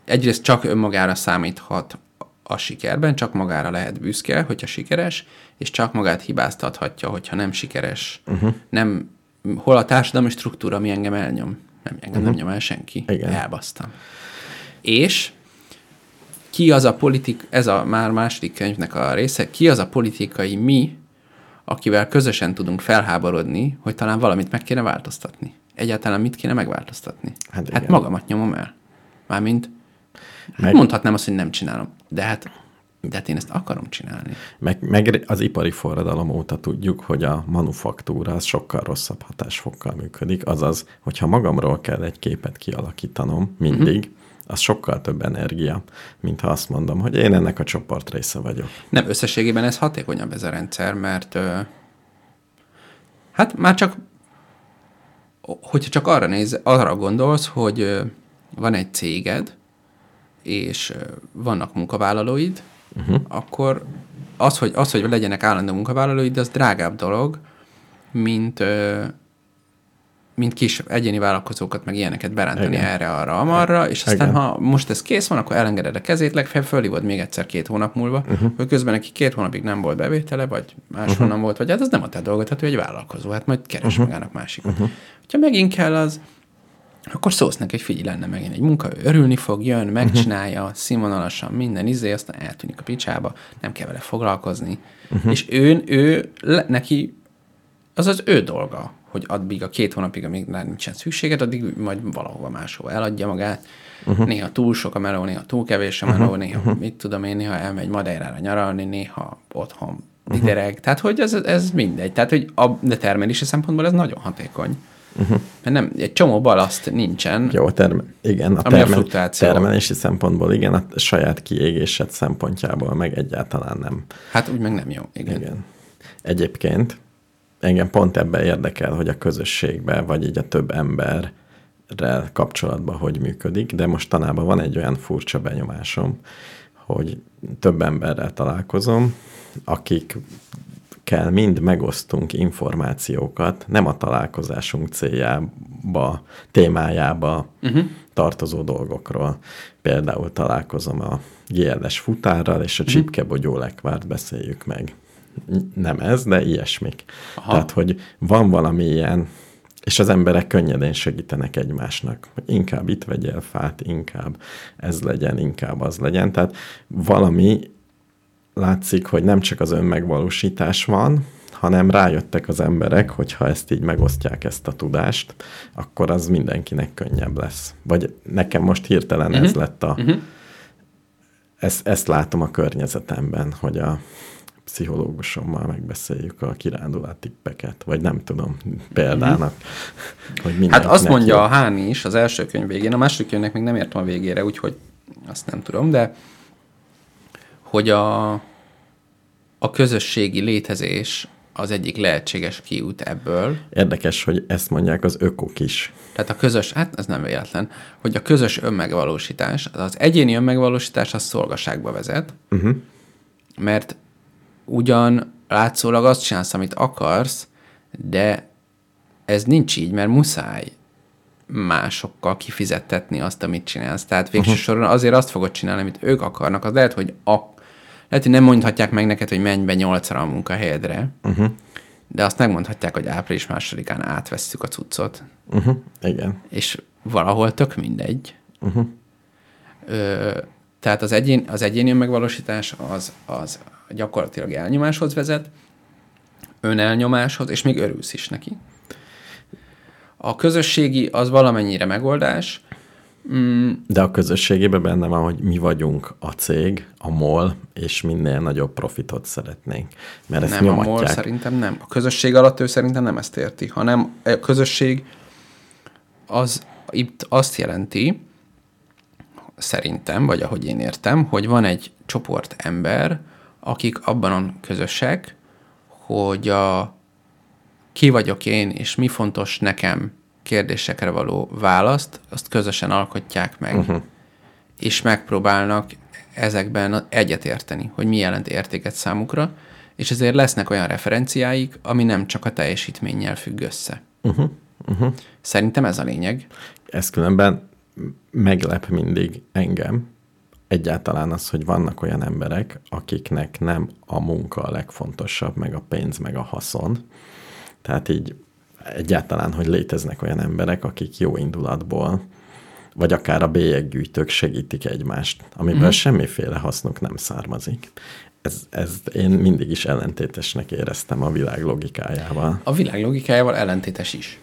egyrészt csak önmagára számíthat a sikerben, csak magára lehet büszke, hogyha sikeres, és csak magát hibáztathatja, hogyha nem sikeres. Uh-huh. Nem, hol a társadalmi struktúra, ami engem elnyom? Nem, engem uh-huh. nem nyom el senki. Igen. Elbasztam. És ki az a politik, ez a már második könyvnek a része, ki az a politikai mi, akivel közösen tudunk felháborodni, hogy talán valamit meg kéne változtatni. Egyáltalán mit kéne megváltoztatni? Hát hát magamat nyomom el. Mármint, Meg- mondhatnám azt, hogy nem csinálom. De hát, de hát én ezt akarom csinálni. Meg, meg az ipari forradalom óta tudjuk, hogy a manufaktúra az sokkal rosszabb hatásfokkal működik, azaz, hogyha magamról kell egy képet kialakítanom mindig, uh-huh. az sokkal több energia, mint ha azt mondom, hogy én ennek a csoport része vagyok. Nem, összességében ez hatékonyabb ez a rendszer, mert ö, hát már csak, hogyha csak arra, néz, arra gondolsz, hogy ö, van egy céged, és vannak munkavállalóid, uh-huh. akkor az hogy, az, hogy legyenek állandó munkavállalóid, az drágább dolog, mint, mint kis egyéni vállalkozókat, meg ilyeneket berántani Igen. erre, arra, amarra, és aztán, Igen. ha most ez kész van, akkor elengeded a kezét, legfeljebb fölhívod még egyszer két hónap múlva, uh-huh. hogy közben neki két hónapig nem volt bevétele, vagy máshonnan uh-huh. volt, vagy hát az nem a te dolgod, hát ő egy vállalkozó, hát majd keres uh-huh. magának másikat. Uh-huh. Ha megint kell az, akkor szólsz neki, hogy figyelj, lenne megint egy munka, ő örülni fog, jön, megcsinálja, uh-huh. színvonalasan minden izé, aztán eltűnik a picsába, nem kell vele foglalkozni. Uh-huh. És ő, ő le, neki az az ő dolga, hogy addig a két hónapig, amíg már nincsen szükséged, addig majd valahova máshova eladja magát. Uh-huh. Néha túl sok a meló, néha túl kevés a meló, uh-huh. néha mit tudom én, néha elmegy Madeirára nyaralni, néha otthon didereg. Tehát, hogy ez, ez mindegy. Tehát, hogy a de termelési szempontból ez nagyon hatékony. Uh-huh. Mert nem, egy csomó balaszt nincsen. Jó, terme- igen, a, Ami a termelési szempontból igen, a saját kiégésed szempontjából meg egyáltalán nem. Hát úgy meg nem jó. Igen. Igen. Egyébként engem pont ebben érdekel, hogy a közösségben, vagy így a több emberrel kapcsolatban hogy működik, de mostanában van egy olyan furcsa benyomásom, hogy több emberrel találkozom, akik kell mind megosztunk információkat, nem a találkozásunk céljába, témájába uh-huh. tartozó dolgokról. Például találkozom a GLS futárral, és a csipkebogyó lekvárt beszéljük meg. Nem ez, de ilyesmik. Aha. Tehát, hogy van valami ilyen, és az emberek könnyedén segítenek egymásnak. Inkább itt vegyél fát, inkább ez legyen, inkább az legyen. Tehát valami látszik, hogy nem csak az önmegvalósítás van, hanem rájöttek az emberek, hogy ha ezt így megosztják, ezt a tudást, akkor az mindenkinek könnyebb lesz. Vagy nekem most hirtelen uh-huh. ez lett a... Uh-huh. Ezt, ezt látom a környezetemben, hogy a pszichológusommal megbeszéljük a kirándulá tippeket, vagy nem tudom, példának, hogy Hát azt mondja a Háni is az első könyv végén, a második könyvnek még nem értem a végére, úgyhogy azt nem tudom, de hogy a, a közösségi létezés az egyik lehetséges kiút ebből. Érdekes, hogy ezt mondják az ökok is. Tehát a közös, hát ez nem véletlen, hogy a közös önmegvalósítás, az, egyéni önmegvalósítás az szolgaságba vezet, uh-huh. mert ugyan látszólag azt csinálsz, amit akarsz, de ez nincs így, mert muszáj másokkal kifizettetni azt, amit csinálsz. Tehát végső uh-huh. soron azért azt fogod csinálni, amit ők akarnak. Az lehet, hogy a, lehet, hogy nem mondhatják meg neked, hogy menj be nyolcra a munkahelyedre, uh-huh. de azt megmondhatják, hogy április másodikán átvesszük a cuccot. Uh-huh. Igen. És valahol tök mindegy. Uh-huh. Ö, tehát az, egyén, az egyéni megvalósítás az, az gyakorlatilag elnyomáshoz vezet, önelnyomáshoz, és még örülsz is neki. A közösségi az valamennyire megoldás. Mm. De a közösségében benne van, hogy mi vagyunk a cég, a MOL, és minél nagyobb profitot szeretnénk. Mert ezt nem, nyomatják. a MOL szerintem nem. A közösség alatt ő szerintem nem ezt érti, hanem a közösség az itt azt jelenti, szerintem, vagy ahogy én értem, hogy van egy csoport ember, akik abban közösek, hogy a ki vagyok én, és mi fontos nekem kérdésekre való választ, azt közösen alkotják meg. Uh-huh. És megpróbálnak ezekben egyetérteni, hogy mi jelent értéket számukra, és ezért lesznek olyan referenciáik, ami nem csak a teljesítménnyel függ össze. Uh-huh. Uh-huh. Szerintem ez a lényeg. Ez különben meglep mindig engem, egyáltalán az, hogy vannak olyan emberek, akiknek nem a munka a legfontosabb, meg a pénz, meg a haszon. Tehát így egyáltalán, hogy léteznek olyan emberek, akik jó indulatból, vagy akár a bélyeggyűjtők segítik egymást, amiből mm. semmiféle hasznuk nem származik. Ez, ez én mindig is ellentétesnek éreztem a világ logikájával. A világ logikájával ellentétes is.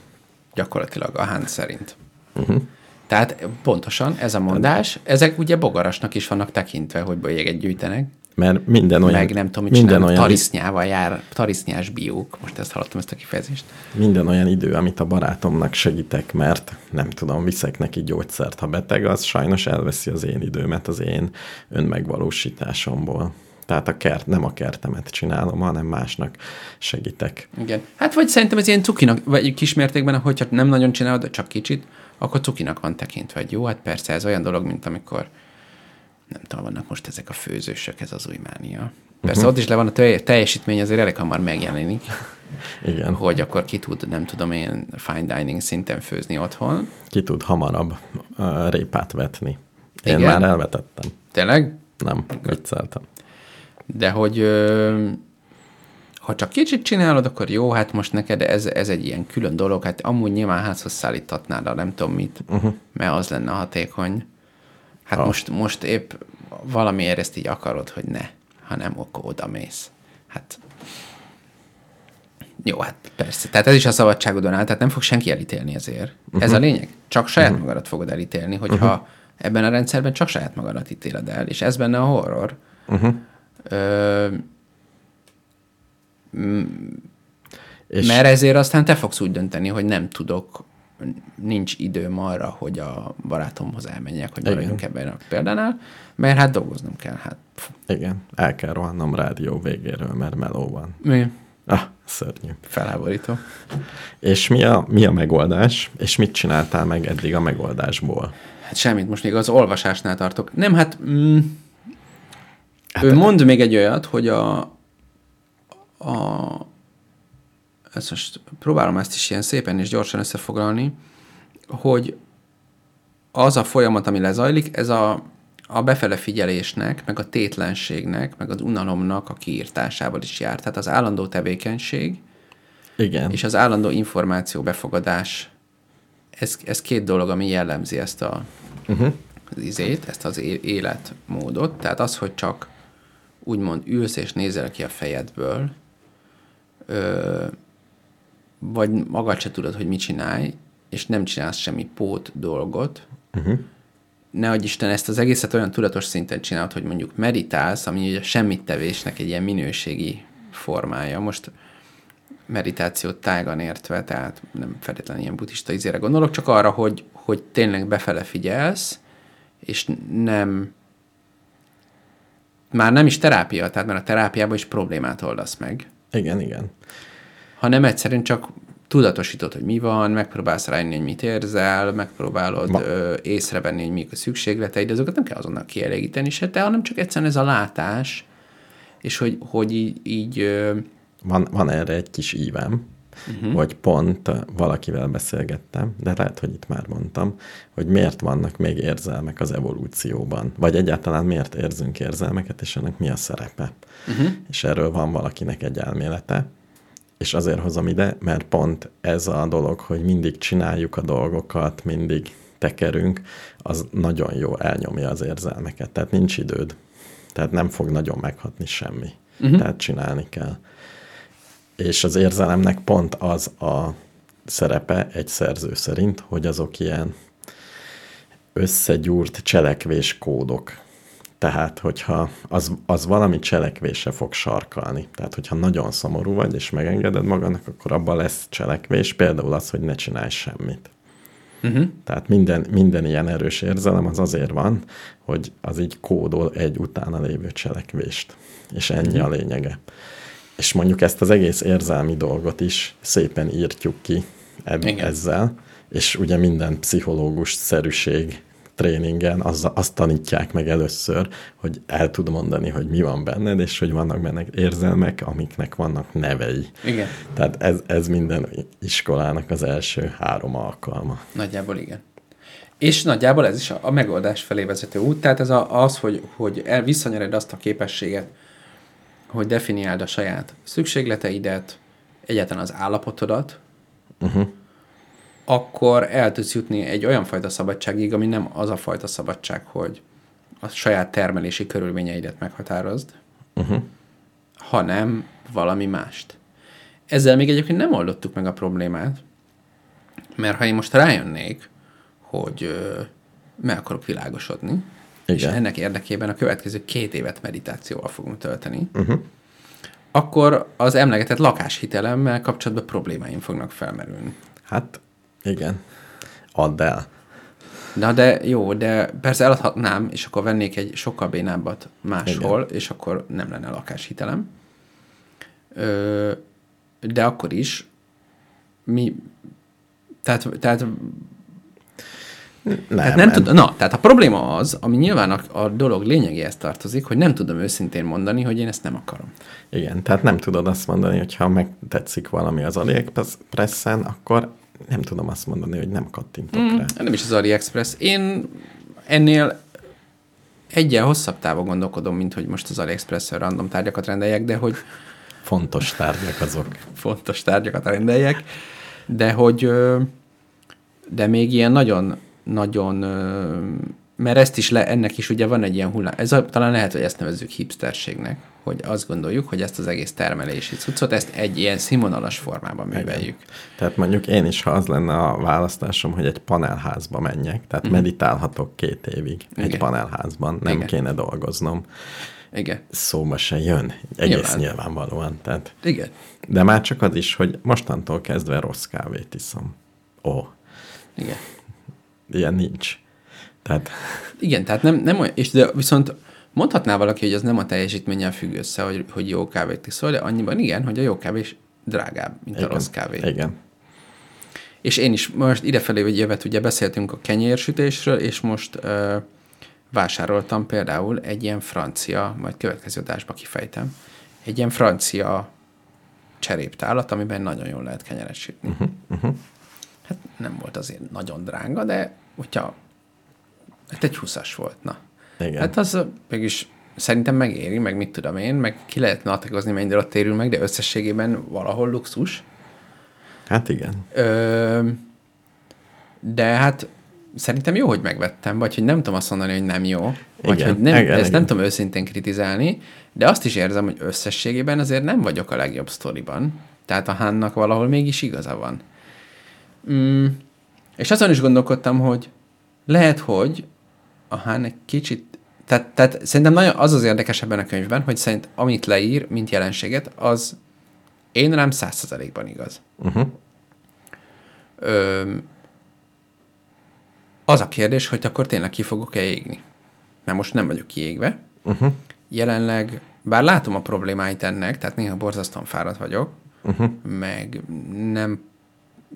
Gyakorlatilag a Hunt szerint. Uh-huh. Tehát pontosan ez a mondás, ezek ugye bogarasnak is vannak tekintve, hogy bélyeget gyűjtenek. Mert minden olyan... Meg nem tudom, mit minden olyan... tarisznyával jár, tarisznyás biók. Most ezt hallottam, ezt a kifejezést. Minden olyan idő, amit a barátomnak segítek, mert nem tudom, viszek neki gyógyszert, ha beteg, az sajnos elveszi az én időmet az én önmegvalósításomból. Tehát a kert, nem a kertemet csinálom, hanem másnak segítek. Igen. Hát vagy szerintem ez ilyen cukinak, vagy kismértékben, hogyha nem nagyon csinálod, csak kicsit, akkor cukinak van tekintve, hogy jó, hát persze ez olyan dolog, mint amikor nem tudom, vannak most ezek a főzősök, ez az új mánia. Persze uh-huh. ott is le van a teljesítmény, azért elég hamar megjelenik. Igen. Hogy akkor ki tud, nem tudom én, fine dining szinten főzni otthon. Ki tud hamarabb uh, répát vetni. Én Igen. már elvetettem. Tényleg? Nem, vicceltem. De hogy ö, ha csak kicsit csinálod, akkor jó, hát most neked ez, ez egy ilyen külön dolog, hát amúgy nyilván házhoz szállítatnád a nem tudom mit, uh-huh. mert az lenne hatékony. Hát ha. most, most épp valamiért ezt így akarod, hogy ne, ha nem, akkor oda mész. Hát jó, hát persze. Tehát ez is a szabadságodon áll, tehát nem fog senki elítélni ezért. Uh-huh. Ez a lényeg. Csak saját uh-huh. magadat fogod elítélni, hogyha uh-huh. ebben a rendszerben csak saját magadat ítéled el, és ez benne a horror. Uh-huh. Ö, és... Mert ezért aztán te fogsz úgy dönteni, hogy nem tudok, nincs időm arra, hogy a barátomhoz elmenjek, hogy maradjunk ebben a példánál, mert hát dolgoznom kell. Hát. Igen, el kell rohannom rádió végéről, mert meló van. Mi? Ah, szörnyű. Felháborító. És mi a, mi a megoldás? És mit csináltál meg eddig a megoldásból? Hát semmit, most még az olvasásnál tartok. Nem, hát... Mm, hát ő mond még egy olyat, hogy a, a, ezt most próbálom ezt is ilyen szépen és gyorsan összefoglalni, hogy az a folyamat, ami lezajlik, ez a, a befele figyelésnek, meg a tétlenségnek, meg az unalomnak a kiírtásával is jár. Tehát az állandó tevékenység, Igen. és az állandó információ befogadás, ez, ez két dolog, ami jellemzi ezt a, uh-huh. az izét, ezt az életmódot. Tehát az, hogy csak úgymond ülsz és nézel ki a fejedből, ö, vagy magad se tudod, hogy mit csinálj, és nem csinálsz semmi pót dolgot, uh-huh. nehogy Isten ezt az egészet olyan tudatos szinten csinálod, hogy mondjuk meditálsz, ami ugye semmit tevésnek egy ilyen minőségi formája. Most meditációt tágan értve, tehát nem feltétlenül ilyen buddhista izére gondolok, csak arra, hogy, hogy tényleg befele figyelsz, és nem már nem is terápia, tehát mert a terápiában is problémát oldasz meg. Igen, igen. Hanem egyszerűen csak tudatosítod, hogy mi van, megpróbálsz rájönni, hogy mit érzel, megpróbálod Ma- ö, észrevenni, hogy mik a szükségleteid, azokat nem kell azonnal kielégíteni se, te, hanem csak egyszerűen ez a látás, és hogy, hogy így, így ö, Van, van erre egy kis ívem, uh-huh. hogy pont valakivel beszélgettem, de lehet, hogy itt már mondtam, hogy miért vannak még érzelmek az evolúcióban, vagy egyáltalán miért érzünk érzelmeket, és ennek mi a szerepe. Uh-huh. És erről van valakinek egy elmélete, és azért hozom ide, mert pont ez a dolog, hogy mindig csináljuk a dolgokat, mindig tekerünk, az nagyon jó elnyomja az érzelmeket. Tehát nincs időd. Tehát nem fog nagyon meghatni semmi. Uh-huh. Tehát csinálni kell. És az érzelemnek pont az a szerepe egy szerző szerint, hogy azok ilyen összegyúrt cselekvéskódok. Tehát, hogyha az, az valami cselekvése fog sarkalni. Tehát, hogyha nagyon szomorú vagy, és megengeded magadnak, akkor abban lesz cselekvés. Például az, hogy ne csinálj semmit. Uh-huh. Tehát minden, minden ilyen erős érzelem az azért van, hogy az így kódol egy utána lévő cselekvést. És ennyi uh-huh. a lényege. És mondjuk ezt az egész érzelmi dolgot is szépen írtjuk ki eb- ezzel, és ugye minden pszichológus szerűség tréningen az, azt tanítják meg először, hogy el tud mondani, hogy mi van benned, és hogy vannak benne érzelmek, amiknek vannak nevei. igen, Tehát ez, ez minden iskolának az első három alkalma. nagyjából igen. És nagyjából ez is a, a megoldás felé vezető út, tehát ez a, az, hogy, hogy el, visszanyered azt a képességet, hogy definiáld a saját szükségleteidet, egyáltalán az állapotodat, uh-huh. Akkor el tudsz jutni egy olyan fajta szabadságig, ami nem az a fajta szabadság, hogy a saját termelési körülményeidet meghatározd, uh-huh. hanem valami mást. Ezzel még egyébként nem oldottuk meg a problémát, mert ha én most rájönnék, hogy ö, meg akarok világosodni, Igen. és ennek érdekében a következő két évet meditációval fogunk tölteni, uh-huh. akkor az emlegetett lakáshitelemmel kapcsolatban problémáim fognak felmerülni. Hát igen, add el. Na de jó, de persze eladhatnám, és akkor vennék egy sokkal bénábbat máshol, Igen. és akkor nem lenne lakáshitelem. Ö, de akkor is mi... Tehát, tehát Nem, Tehát nem tud, na, tehát a probléma az, ami nyilván a, a dolog lényegéhez tartozik, hogy nem tudom őszintén mondani, hogy én ezt nem akarom. Igen, tehát nem tudod azt mondani, hogy ha megtetszik valami az AliExpress-en, akkor nem tudom azt mondani, hogy nem kattintok mm. rá. Nem is az AliExpress. Én ennél egyen hosszabb távon gondolkodom, mint hogy most az AliExpress-en random tárgyakat rendeljek, de hogy Fontos tárgyak azok. fontos tárgyakat rendeljek, de hogy de még ilyen nagyon, nagyon mert ezt is le, ennek is ugye van egy ilyen hullám. Ez a, talán lehet, hogy ezt nevezzük hipsterségnek, hogy azt gondoljuk, hogy ezt az egész termelési cuccot, ezt egy ilyen színvonalas formában műveljük. Tehát mondjuk én is, ha az lenne a választásom, hogy egy panelházba menjek, tehát mm. meditálhatok két évig egy Igen. panelházban, nem Igen. kéne dolgoznom, Igen. szóba se jön, egész Nyilván. nyilvánvalóan. Tehát, Igen. de már csak az is, hogy mostantól kezdve rossz kávét iszom. Ó, Igen. ilyen nincs. Tehát Igen, tehát nem, nem olyan, és de viszont mondhatná valaki, hogy az nem a teljesítménnyel függ össze, hogy, hogy jó kávét iszol, de annyiban igen, hogy a jó kávé is drágább, mint igen. a rossz kávé. Igen. És én is most idefelé egy jövet, ugye beszéltünk a kenyérsütésről, és most ö, vásároltam például egy ilyen francia, majd következő adásba kifejtem, egy ilyen francia cseréptálat, amiben nagyon jól lehet kenyeret sütni. Uh-huh, uh-huh. Hát nem volt azért nagyon drága, de hogyha hát egy 20 volt, na. Igen. Hát az mégis szerintem megéri, meg mit tudom én, meg ki lehetne atekozni, mennyire ott térül meg, de összességében valahol luxus. Hát igen. Ö, de hát szerintem jó, hogy megvettem, vagy hogy nem tudom azt mondani, hogy nem jó, vagy Igen, hogy nem, igen, ezt igen. nem tudom őszintén kritizálni, de azt is érzem, hogy összességében azért nem vagyok a legjobb sztoriban. Tehát a Hánnak valahol mégis igaza van. Mm, és azon is gondolkodtam, hogy lehet, hogy a Hán egy kicsit tehát, tehát szerintem nagyon az az érdekes ebben a könyvben, hogy szerint amit leír, mint jelenséget, az én rám százszerzalékban igaz. Uh-huh. Ö, az a kérdés, hogy akkor tényleg ki fogok-e égni. Mert most nem vagyok kiégve. Uh-huh. Jelenleg, bár látom a problémáit ennek, tehát néha borzasztóan fáradt vagyok, uh-huh. meg nem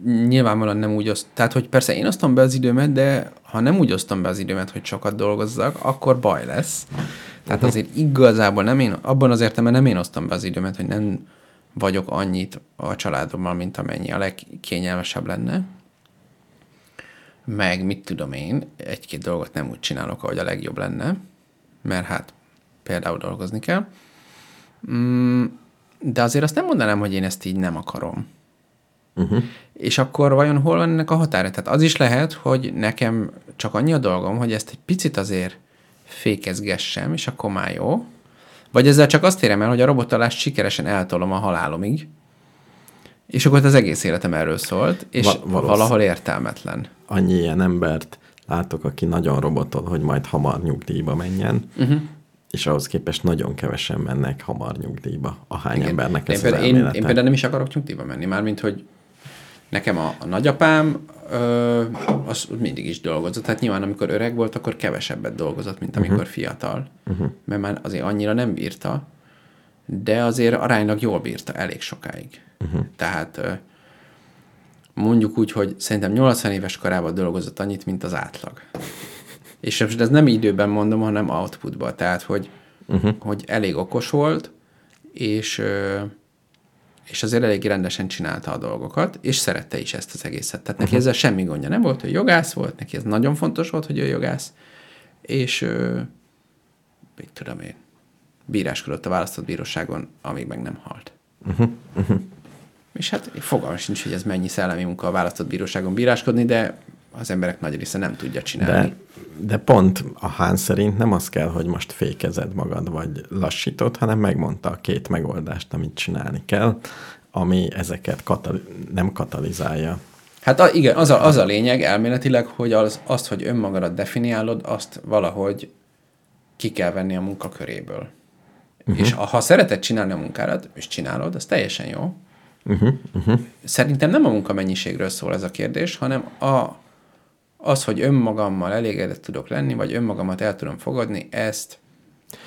nyilvánvalóan nem úgy oszt, tehát hogy persze én osztom be az időmet, de ha nem úgy osztom be az időmet, hogy sokat dolgozzak, akkor baj lesz. Tehát uh-huh. azért igazából nem én, abban az értelemben nem én osztom be az időmet, hogy nem vagyok annyit a családommal, mint amennyi a legkényelmesebb lenne. Meg mit tudom én, egy-két dolgot nem úgy csinálok, ahogy a legjobb lenne, mert hát például dolgozni kell. Mm, de azért azt nem mondanám, hogy én ezt így nem akarom. Uh-huh. És akkor vajon hol van ennek a határa? Tehát az is lehet, hogy nekem csak annyi a dolgom, hogy ezt egy picit azért fékezgessem, és akkor már jó. Vagy ezzel csak azt érem el, hogy a robotalást sikeresen eltolom a halálomig, és akkor az egész életem erről szólt, és Va- valahol értelmetlen. Annyi ilyen embert látok, aki nagyon robotol, hogy majd hamar nyugdíjba menjen, uh-huh. és ahhoz képest nagyon kevesen mennek hamar nyugdíjba. Ahány Igen. embernek ez én, az én, én például nem is akarok nyugdíjba menni, mármint, hogy nekem a, a nagyapám ö, az mindig is dolgozott. Tehát nyilván, amikor öreg volt, akkor kevesebbet dolgozott, mint amikor uh-huh. fiatal. Uh-huh. Mert már azért annyira nem bírta, de azért aránylag jól bírta elég sokáig. Uh-huh. Tehát ö, mondjuk úgy, hogy szerintem 80 éves korában dolgozott annyit, mint az átlag. És ez nem időben mondom, hanem outputban. Tehát, hogy, uh-huh. hogy elég okos volt, és ö, és azért elég rendesen csinálta a dolgokat, és szerette is ezt az egészet. Tehát neki uh-huh. ezzel semmi gondja nem volt, hogy jogász volt, neki ez nagyon fontos volt, hogy ő jogász, és ö, mit tudom én, bíráskodott a választott bíróságon, amíg meg nem halt. Uh-huh. Uh-huh. És hát fogalmas sincs, hogy ez mennyi szellemi munka a választott bíróságon bíráskodni, de az emberek nagy része nem tudja csinálni. De, de pont a Hán szerint nem az kell, hogy most fékezed magad, vagy lassítod, hanem megmondta a két megoldást, amit csinálni kell, ami ezeket katali- nem katalizálja. Hát a, igen, az a, az a lényeg elméletileg, hogy az, azt, hogy önmagadat definiálod, azt valahogy ki kell venni a munkaköréből. Uh-huh. És ha szereted csinálni a munkádat, és csinálod, az teljesen jó. Uh-huh. Uh-huh. Szerintem nem a munkamennyiségről szól ez a kérdés, hanem a, az, hogy önmagammal elégedett tudok lenni, vagy önmagamat el tudom fogadni, ezt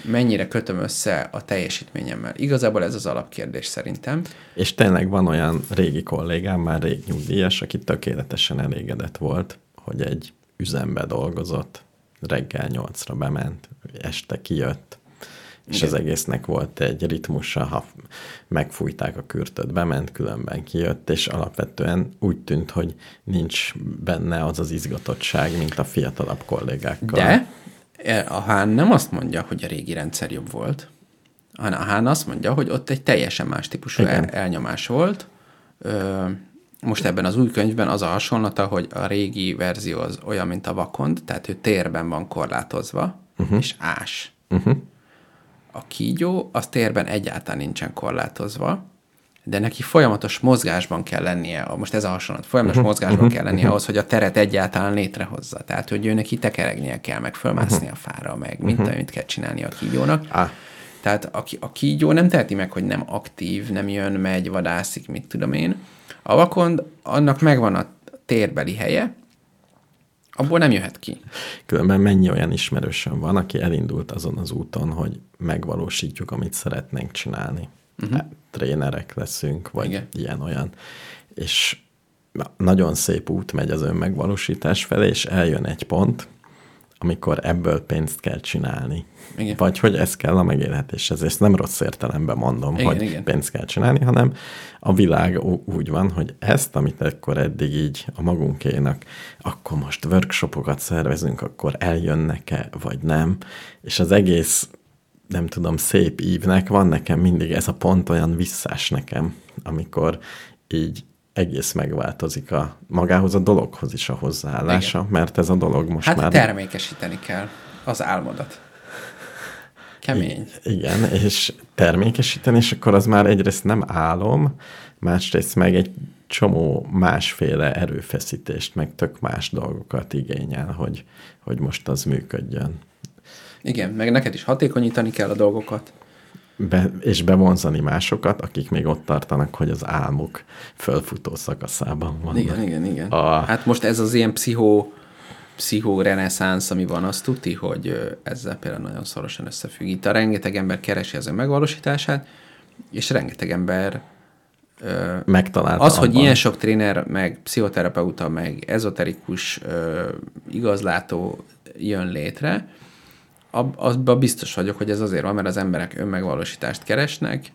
mennyire kötöm össze a teljesítményemmel. Igazából ez az alapkérdés szerintem. És tényleg van olyan régi kollégám, már rég nyugdíjas, aki tökéletesen elégedett volt, hogy egy üzembe dolgozott, reggel nyolcra bement, este kijött, és az egésznek volt egy ritmusa, ha megfújták a kürtöt, bement, különben kijött, és alapvetően úgy tűnt, hogy nincs benne az az izgatottság, mint a fiatalabb kollégákkal. De e, a Hán nem azt mondja, hogy a régi rendszer jobb volt, hanem a Hán azt mondja, hogy ott egy teljesen más típusú el, elnyomás volt. Ö, most ebben az új könyvben az a hasonlata, hogy a régi verzió az olyan, mint a vakond, tehát ő térben van korlátozva, uh-huh. és ás. Uh-huh a kígyó az térben egyáltalán nincsen korlátozva, de neki folyamatos mozgásban kell lennie, most ez a hasonlat, folyamatos uh-huh, mozgásban uh-huh, kell lennie uh-huh. ahhoz, hogy a teret egyáltalán létrehozza. Tehát, hogy ő neki tekeregnie kell, meg fölmászni uh-huh. a fára, meg mint uh-huh. amit kell csinálni a kígyónak. Ah. Tehát a, a kígyó nem teheti meg, hogy nem aktív, nem jön, megy, vadászik, mit tudom én. A vakond, annak megvan a térbeli helye, abból nem jöhet ki. Különben mennyi olyan ismerősöm van, aki elindult azon az úton, hogy megvalósítjuk, amit szeretnénk csinálni. Uh-huh. Trénerek leszünk, vagy ilyen-olyan. És nagyon szép út megy az önmegvalósítás felé, és eljön egy pont, amikor ebből pénzt kell csinálni. Igen. Vagy hogy ez kell a megélhetéshez. Ezt nem rossz értelemben mondom, igen, hogy igen. pénzt kell csinálni, hanem a világ úgy van, hogy ezt, amit akkor eddig így a magunkénak, akkor most workshopokat szervezünk, akkor eljönnek-e, vagy nem. És az egész, nem tudom, szép ívnek van nekem mindig ez a pont olyan visszás nekem, amikor így egész megváltozik a magához a dologhoz is a hozzáállása, Igen. mert ez a dolog most hát már... Hát termékesíteni kell az álmodat. Kemény. I- igen, és termékesíteni, és akkor az már egyrészt nem álom, másrészt meg egy csomó másféle erőfeszítést, meg tök más dolgokat igényel, hogy, hogy most az működjön. Igen, meg neked is hatékonyítani kell a dolgokat be, és bevonzani másokat, akik még ott tartanak, hogy az álmuk fölfutó szakaszában van. Igen, igen, igen. A... Hát most ez az ilyen pszichó, pszichó reneszánsz, ami van, azt tuti, hogy ezzel például nagyon szorosan összefügg. Itt a rengeteg ember keresi az megvalósítását, és rengeteg ember megtalálta Az, hogy abban. ilyen sok tréner, meg pszichoterapeuta, meg ezoterikus ö, igazlátó jön létre, ab, azban biztos vagyok, hogy ez azért van, mert az emberek önmegvalósítást keresnek,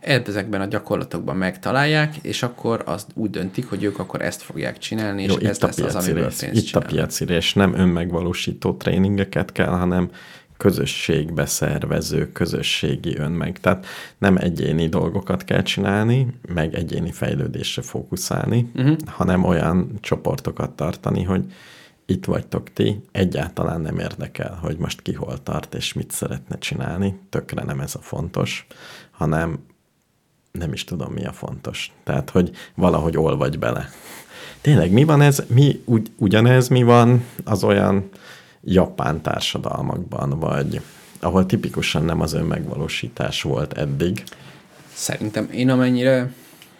ezekben a gyakorlatokban megtalálják, és akkor azt úgy döntik, hogy ők akkor ezt fogják csinálni, és Jó, ez itt a lesz az, amiből pénzt Itt a csinálnak. piacirés nem önmegvalósító tréningeket kell, hanem közösségbe szervező, közösségi önmeg. Tehát nem egyéni dolgokat kell csinálni, meg egyéni fejlődésre fókuszálni, uh-huh. hanem olyan csoportokat tartani, hogy itt vagytok ti, egyáltalán nem érdekel, hogy most ki hol tart, és mit szeretne csinálni, tökre nem ez a fontos, hanem nem is tudom, mi a fontos. Tehát, hogy valahogy olvadj bele. Tényleg, mi van ez, mi, ugy, ugyanez mi van az olyan japán társadalmakban, vagy ahol tipikusan nem az önmegvalósítás volt eddig. Szerintem én amennyire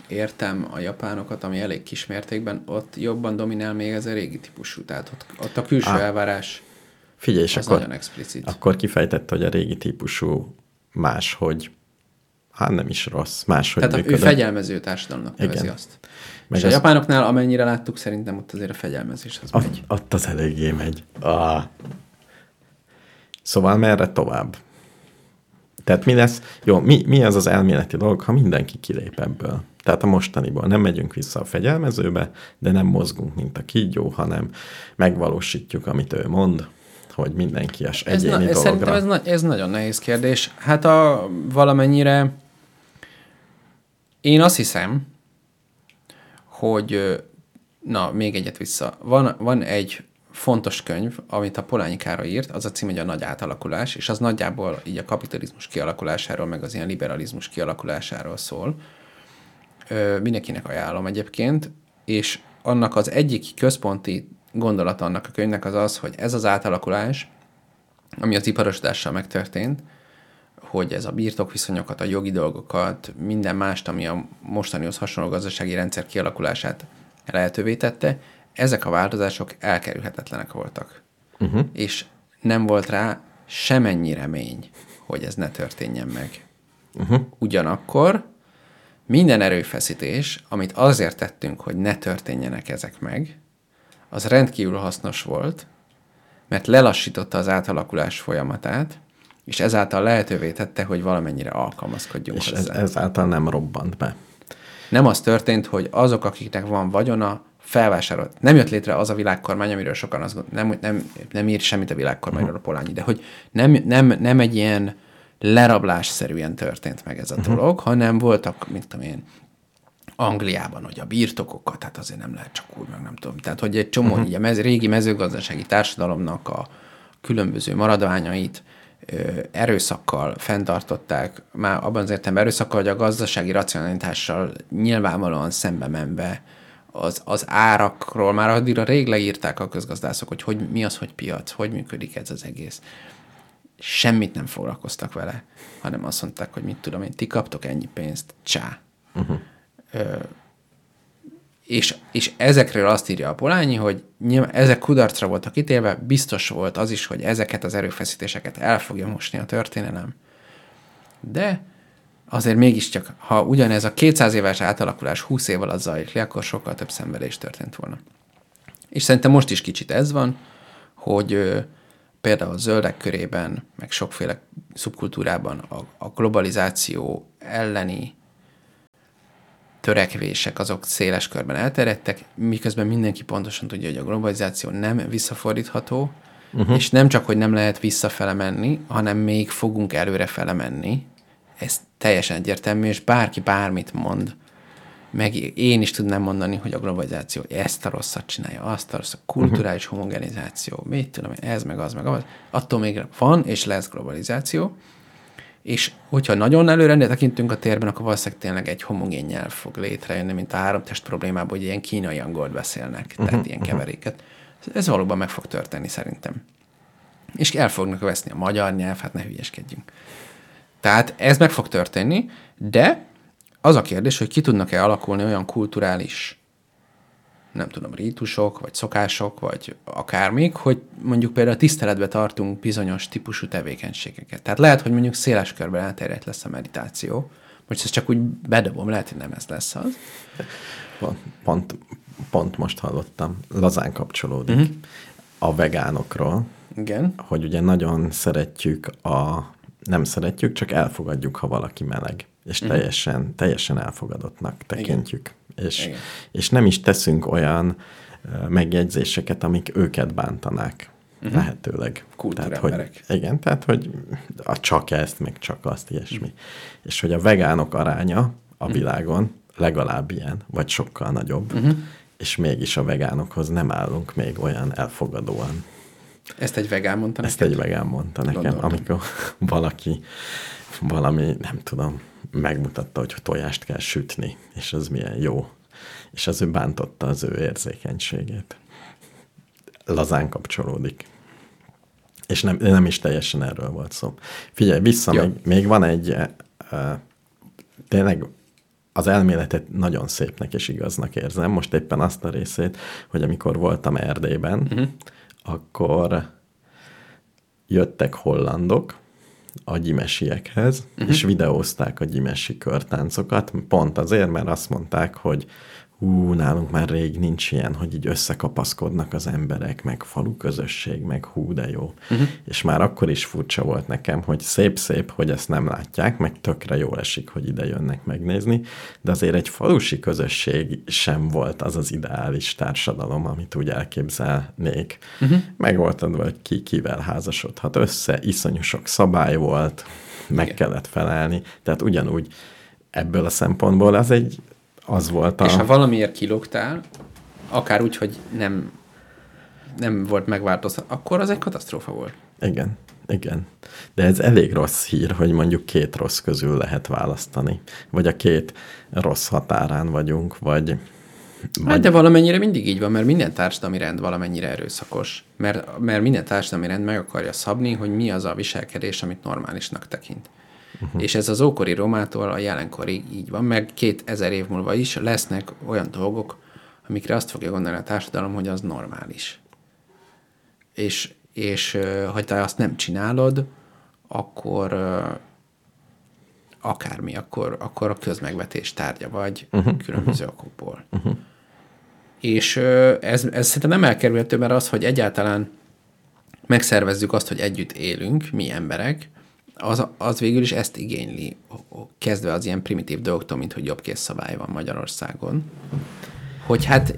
értem a japánokat, ami elég kismértékben, ott jobban dominál még ez a régi típusú. Tehát ott, ott a külső Á. elvárás Figyelj, és az akkor, nagyon explicit. akkor kifejtette, hogy a régi típusú máshogy, hát nem is rossz, máshogy Tehát a, ő működött. fegyelmező társadalomnak nevezi Igen. azt. Meg és a ez- japánoknál, amennyire láttuk, szerintem ott azért a fegyelmezés az Ott, megy. ott az eléggé megy. Ah. Szóval merre tovább? Tehát mi lesz? Jó, mi, mi az az elméleti dolog, ha mindenki kilép ebből? Tehát a mostaniból nem megyünk vissza a fegyelmezőbe, de nem mozgunk, mint a kígyó, hanem megvalósítjuk, amit ő mond, hogy mindenki a Ez, egyéni na, ez, dologra. szerintem ez, na, ez nagyon nehéz kérdés. Hát a valamennyire én azt hiszem, hogy na, még egyet vissza. Van, van egy fontos könyv, amit a Polányi Károly írt, az a cím, hogy a nagy átalakulás, és az nagyjából így a kapitalizmus kialakulásáról, meg az ilyen liberalizmus kialakulásáról szól. Mindenkinek ajánlom egyébként, és annak az egyik központi gondolata annak a könyvnek az az, hogy ez az átalakulás, ami az iparosítással megtörtént, hogy ez a birtokviszonyokat, a jogi dolgokat, minden mást, ami a mostanihoz hasonló gazdasági rendszer kialakulását lehetővé tette, ezek a változások elkerülhetetlenek voltak. Uh-huh. És nem volt rá semennyi remény, hogy ez ne történjen meg. Uh-huh. Ugyanakkor minden erőfeszítés, amit azért tettünk, hogy ne történjenek ezek meg, az rendkívül hasznos volt, mert lelassította az átalakulás folyamatát, és ezáltal lehetővé tette, hogy valamennyire alkalmazkodjunk és ez, hozzá. ezáltal nem robbant be. Nem az történt, hogy azok, akiknek van vagyona, felvásárolt. Nem jött létre az a világkormány, amiről sokan azt gond, nem, nem, nem ír semmit a világkormányról a Polányi, de hogy nem, nem, nem egy ilyen lerablásszerűen történt meg ez a dolog, hanem voltak, mint tudom én, Angliában, hogy a birtokokat, hát azért nem lehet csak úgy, meg nem tudom. Tehát, hogy egy csomó, uh-huh. így a mez, régi mezőgazdasági társadalomnak a különböző maradványait ö, erőszakkal fenntartották, már abban az értelemben erőszakkal, hogy a gazdasági racionalitással nyilvánvalóan szembe menve az, az árakról, már addigra rég leírták a közgazdászok, hogy, hogy mi az, hogy piac, hogy működik ez az egész. Semmit nem foglalkoztak vele, hanem azt mondták, hogy mit tudom én, ti kaptok ennyi pénzt, csá. És, és ezekről azt írja a Polányi, hogy nyilván ezek kudarcra voltak ítélve, biztos volt az is, hogy ezeket az erőfeszítéseket el fogja mosni a történelem. De azért mégiscsak, ha ugyanez a 200 éves átalakulás 20 év alatt zajlik le, akkor sokkal több szenvedés történt volna. És szerintem most is kicsit ez van, hogy ö, például a zöldek körében, meg sokféle szubkultúrában a, a globalizáció elleni törekvések azok széles körben elterjedtek, miközben mindenki pontosan tudja, hogy a globalizáció nem visszafordítható, uh-huh. és nem csak, hogy nem lehet visszafele menni, hanem még fogunk előrefele menni. Ez teljesen egyértelmű, és bárki bármit mond, meg én is tudnám mondani, hogy a globalizáció ezt a rosszat csinálja, azt a rossz, a kulturális uh-huh. homogenizáció, mit tudom én, ez meg az meg az. Attól még van és lesz globalizáció, és hogyha nagyon előre tekintünk a térben, akkor valószínűleg tényleg egy homogén nyelv fog létrejönni, mint a három test problémában, hogy ilyen kínai angolt beszélnek, tehát ilyen keveréket. Ez valóban meg fog történni szerintem. És el fognak veszni a magyar nyelv, hát ne hülyeskedjünk. Tehát ez meg fog történni, de az a kérdés, hogy ki tudnak-e alakulni olyan kulturális nem tudom, rítusok, vagy szokások, vagy akármik, hogy mondjuk például tiszteletbe tartunk bizonyos típusú tevékenységeket. Tehát lehet, hogy mondjuk széles körben elterjedt lesz a meditáció, Most ezt csak úgy bedobom, lehet, hogy nem ez lesz az. Pont, pont, most hallottam, lazán kapcsolódik uh-huh. a vegánokról, Igen. hogy ugye nagyon szeretjük a, nem szeretjük, csak elfogadjuk, ha valaki meleg. És uh-huh. teljesen, teljesen elfogadottnak tekintjük. És, Igen. és nem is teszünk olyan megjegyzéseket, amik őket bántanák. Uh-huh. Lehetőleg. Kultúremberek. hogy, igen, tehát, hogy a csak ezt, meg csak azt, ilyesmi. Uh-huh. És hogy a vegánok aránya a világon legalább ilyen, vagy sokkal nagyobb, uh-huh. és mégis a vegánokhoz nem állunk még olyan elfogadóan. Ezt egy vegán mondta Ezt neked? egy vegán mondta nekem, Gondoltam. amikor valaki valami, nem tudom, megmutatta, hogy tojást kell sütni, és az milyen jó. És az ő bántotta az ő érzékenységét. Lazán kapcsolódik. És nem, nem is teljesen erről volt szó. Figyelj, vissza, Ja. még, még van egy, uh, tényleg az elméletet nagyon szépnek és igaznak érzem. Most éppen azt a részét, hogy amikor voltam Erdélyben, uh-huh. Akkor jöttek hollandok a gyimesiekhez, uh-huh. és videózták a gyimesi körtáncokat, pont azért, mert azt mondták, hogy hú, nálunk már rég nincs ilyen, hogy így összekapaszkodnak az emberek, meg falu közösség, meg hú, de jó. Uh-huh. És már akkor is furcsa volt nekem, hogy szép-szép, hogy ezt nem látják, meg tökre jól esik, hogy ide jönnek megnézni, de azért egy falusi közösség sem volt az az ideális társadalom, amit úgy elképzelnék. Uh-huh. Meg volt adva, hogy ki kivel házasodhat össze, iszonyú sok szabály volt, meg Igen. kellett felelni, tehát ugyanúgy ebből a szempontból az egy az volt a... És ha valamiért kilógtál, akár úgy, hogy nem, nem volt megváltoztat, akkor az egy katasztrófa volt. Igen, igen. De ez elég rossz hír, hogy mondjuk két rossz közül lehet választani. Vagy a két rossz határán vagyunk, vagy... Hát de valamennyire mindig így van, mert minden társadalmi rend valamennyire erőszakos. Mert, mert minden társadalmi rend meg akarja szabni, hogy mi az a viselkedés, amit normálisnak tekint. Uh-huh. És ez az ókori Rómától a jelenkorig így van, meg két ezer év múlva is lesznek olyan dolgok, amikre azt fogja gondolni a társadalom, hogy az normális. És, és ha te azt nem csinálod, akkor akármi, akkor, akkor a közmegvetés tárgya vagy uh-huh, különböző uh-huh. okokból. Uh-huh. És ez, ez szerintem nem elkerülhető, mert az, hogy egyáltalán megszervezzük azt, hogy együtt élünk, mi emberek, az, az végül is ezt igényli, kezdve az ilyen primitív dolgoktól, mint hogy jobb szabály van Magyarországon. Hogy hát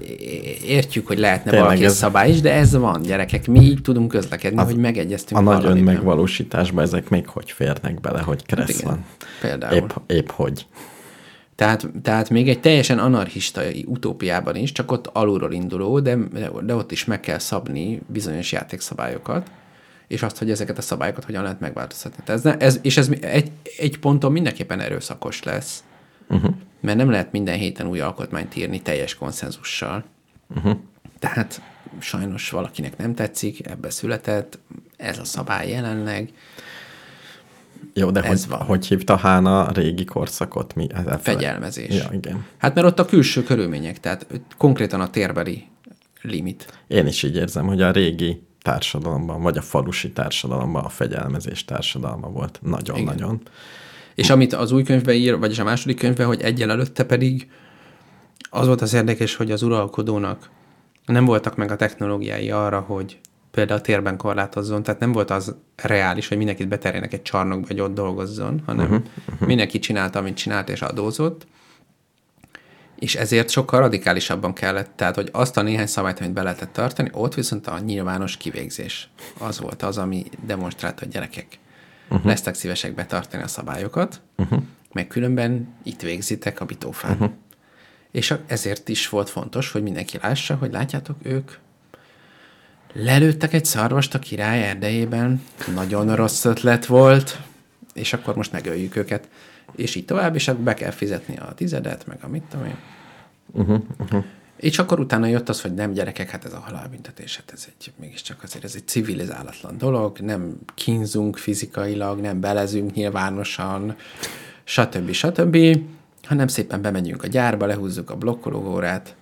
értjük, hogy lehetne Tényleg valaki ez- szabály is, de ez van, gyerekek. Mi így tudunk közlekedni, az, hogy megegyeztünk A nagy valamiben. önmegvalósításba ezek még hogy férnek bele, hogy kressz igen, van. például. Épp, épp hogy. Tehát, tehát még egy teljesen anarchista utópiában is, csak ott alulról induló, de, de ott is meg kell szabni bizonyos játékszabályokat, és azt, hogy ezeket a szabályokat hogyan lehet megváltoztatni. Tehát ez, ez, és ez egy, egy ponton mindenképpen erőszakos lesz, uh-huh. mert nem lehet minden héten új alkotmányt írni teljes konszenzussal. Uh-huh. Tehát sajnos valakinek nem tetszik, ebbe született, ez a szabály jelenleg, Jó, de Ez hogy, van. hogy hívta Hán a régi korszakot? Mi? Ez Fegyelmezés. Ja, igen. Hát mert ott a külső körülmények, tehát konkrétan a térbeli limit. Én is így érzem, hogy a régi társadalomban, vagy a falusi társadalomban a fegyelmezés társadalma volt. Nagyon-nagyon. És amit az új könyvben ír, vagyis a második könyvben, hogy egyel előtte pedig az volt az érdekes, hogy az uralkodónak nem voltak meg a technológiái arra, hogy például a térben korlátozzon, tehát nem volt az reális, hogy mindenkit beterjenek egy csarnokba, hogy ott dolgozzon, hanem uh-huh, uh-huh. mindenki csinálta, amit csinált, és adózott. És ezért sokkal radikálisabban kellett, tehát hogy azt a néhány szabályt, amit be lehetett tartani, ott viszont a nyilvános kivégzés. Az volt az, ami demonstrálta, hogy gyerekek uh-huh. lesztek szívesek betartani a szabályokat, uh-huh. meg különben itt végzitek a bitófán. Uh-huh. És ezért is volt fontos, hogy mindenki lássa, hogy látjátok, ők lelőttek egy szarvast a király erdejében, nagyon rossz ötlet volt, és akkor most megöljük őket. És így tovább, és akkor be kell fizetni a tizedet, meg a mit tudom én. Uh-huh, uh-huh. És akkor utána jött az, hogy nem gyerekek, hát ez a halálbüntetés, hát ez egy, mégiscsak azért ez egy civilizálatlan dolog, nem kínzunk fizikailag, nem belezünk nyilvánosan, stb. stb., hanem szépen bemegyünk a gyárba, lehúzzuk a blokkolóórát,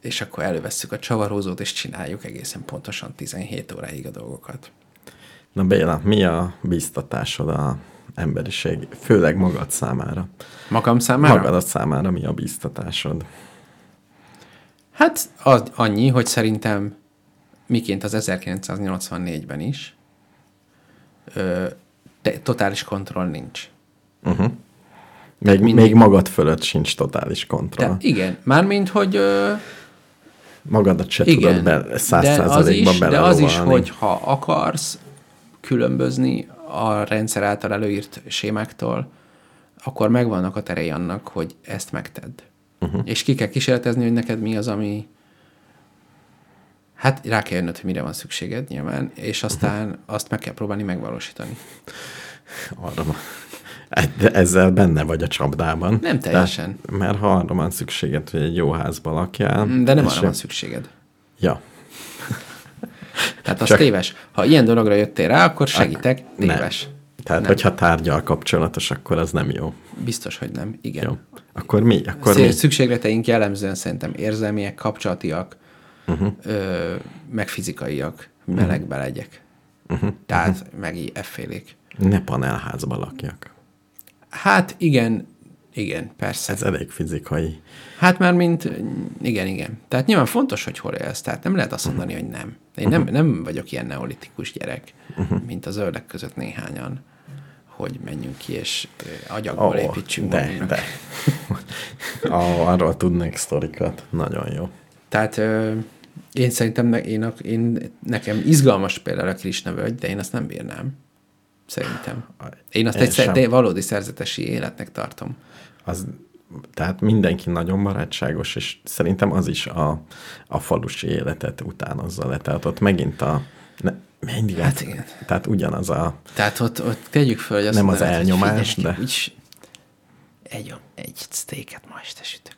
és akkor elővesszük a csavarózót, és csináljuk egészen pontosan 17 óráig a dolgokat. Na Béla, mi a biztatásod a, emberiség, főleg magad számára. Magam számára? Magadat számára mi a bíztatásod? Hát az annyi, hogy szerintem miként az 1984-ben is ö, te, totális kontroll nincs. Még, mindig- még magad fölött sincs totális kontroll. Tehát igen, mármint, hogy ö, Magadat se igen, tudod száz de az, százalékban is, de az is, hogy ha akarsz különbözni a rendszer által előírt sémáktól, akkor megvannak a terei annak, hogy ezt megtedd. Uh-huh. És ki kell kísérletezni, hogy neked mi az, ami... Hát rá kell jönnöd, hogy mire van szükséged nyilván, és aztán uh-huh. azt meg kell próbálni megvalósítani. Arra van. De ezzel benne vagy a csapdában. Nem teljesen. De, mert ha arra van szükséged, hogy egy jó házba lakjál. De nem arra van szükséged. Ja. Tehát az Csak- téves. Ha ilyen dologra jöttél rá, akkor segítek, téves. Nem. Tehát, Nem. hogyha tárgyal kapcsolatos, akkor az nem jó. Biztos, hogy nem. Igen. Jó. Akkor mi? Akkor Szé- mi? Szükségleteink jellemzően szerintem érzelmiek, kapcsolatiak, uh-huh. ö, meg fizikaiak, melegbe legyek. Mhm. Uh-huh. Tehát uh-huh. meg így effélék. Ne panelházba lakjak. Hát igen, igen, persze. Ez elég fizikai. Hát már mint, igen, igen. Tehát nyilván fontos, hogy hol élsz. Tehát nem lehet azt mondani, hogy nem. Én nem, nem vagyok ilyen neolitikus gyerek, mint a zöldek között néhányan, hogy menjünk ki és agyagból oh, építsünk de, magunknak. de. oh, arról tudnék sztorikat. Nagyon jó. Tehát én szerintem ne, én, én, nekem izgalmas például a Krishna völgy, de én azt nem bírnám. Szerintem. Én azt Én egy szer, valódi szerzetesi életnek tartom. Az, tehát mindenki nagyon barátságos, és szerintem az is a, a falusi életet utánozza le. Tehát ott megint a... Ne, mindig Hát hát igen. Tehát ugyanaz a... Tehát ott, ott tegyük föl, hogy azt Nem az elnyomás, figyelj, de- Úgy, egy, egy steaket ma este sütök.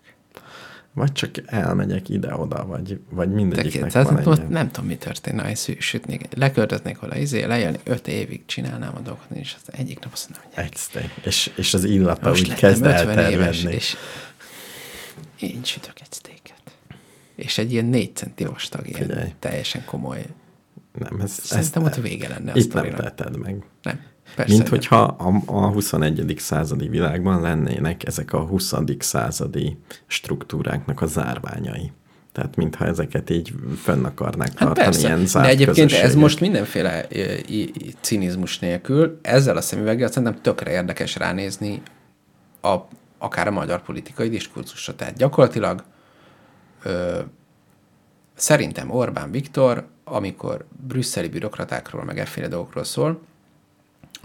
Vagy csak elmegyek ide-oda, vagy, vagy De, mindegyiknek tehát van egy nem tudom, mi történne, ha sütnék, leköltöznék volna, izé, lejönni, öt évig csinálnám a dolgokat, és az egyik nap azt mondom, hogy Egy. És, és az illata most úgy kezd 50 éves, elterjedni. és én sütök egy steaket. És egy ilyen négy centi vastag, ilyen Figyelj. teljesen komoly. Nem, ez, Szerintem ezt, ott vége lenne a Itt nem teheted meg. Nem. Persze, Mint hogyha a, a 21. századi világban lennének ezek a 20. századi struktúráknak a zárványai. Tehát mintha ezeket így fönn akarnák Hát tartani, persze, ilyen de zárt egyébként ez most mindenféle cinizmus nélkül, ezzel a szemüveggel szerintem tökre érdekes ránézni a, akár a magyar politikai diskurzusra. Tehát gyakorlatilag ö, szerintem Orbán Viktor, amikor brüsszeli bürokratákról, meg efféle dolgokról szól,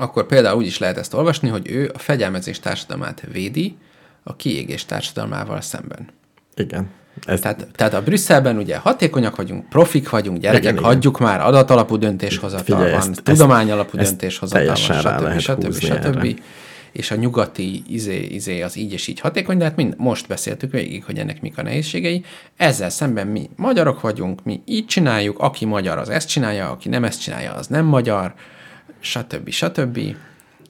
akkor például úgy is lehet ezt olvasni, hogy ő a fegyelmezés társadalmát védi a kiégés társadalmával szemben. Igen. Ez, Tehát, tehát a Brüsszelben ugye hatékonyak vagyunk, profik vagyunk, gyerekek, Igen, igen, hagyjuk már, adatalapú döntéshozatal Figyelj, van, ezt- tudomány alapú ezt döntéshozatal van, stb. stb. stb. És a nyugati izé, izé az így és így hatékony, de hát mind most beszéltük végig, hogy ennek mik a nehézségei. Ezzel szemben mi magyarok vagyunk, mi így csináljuk, aki magyar, az ezt csinálja, aki nem ezt csinálja, az nem magyar, stb. stb.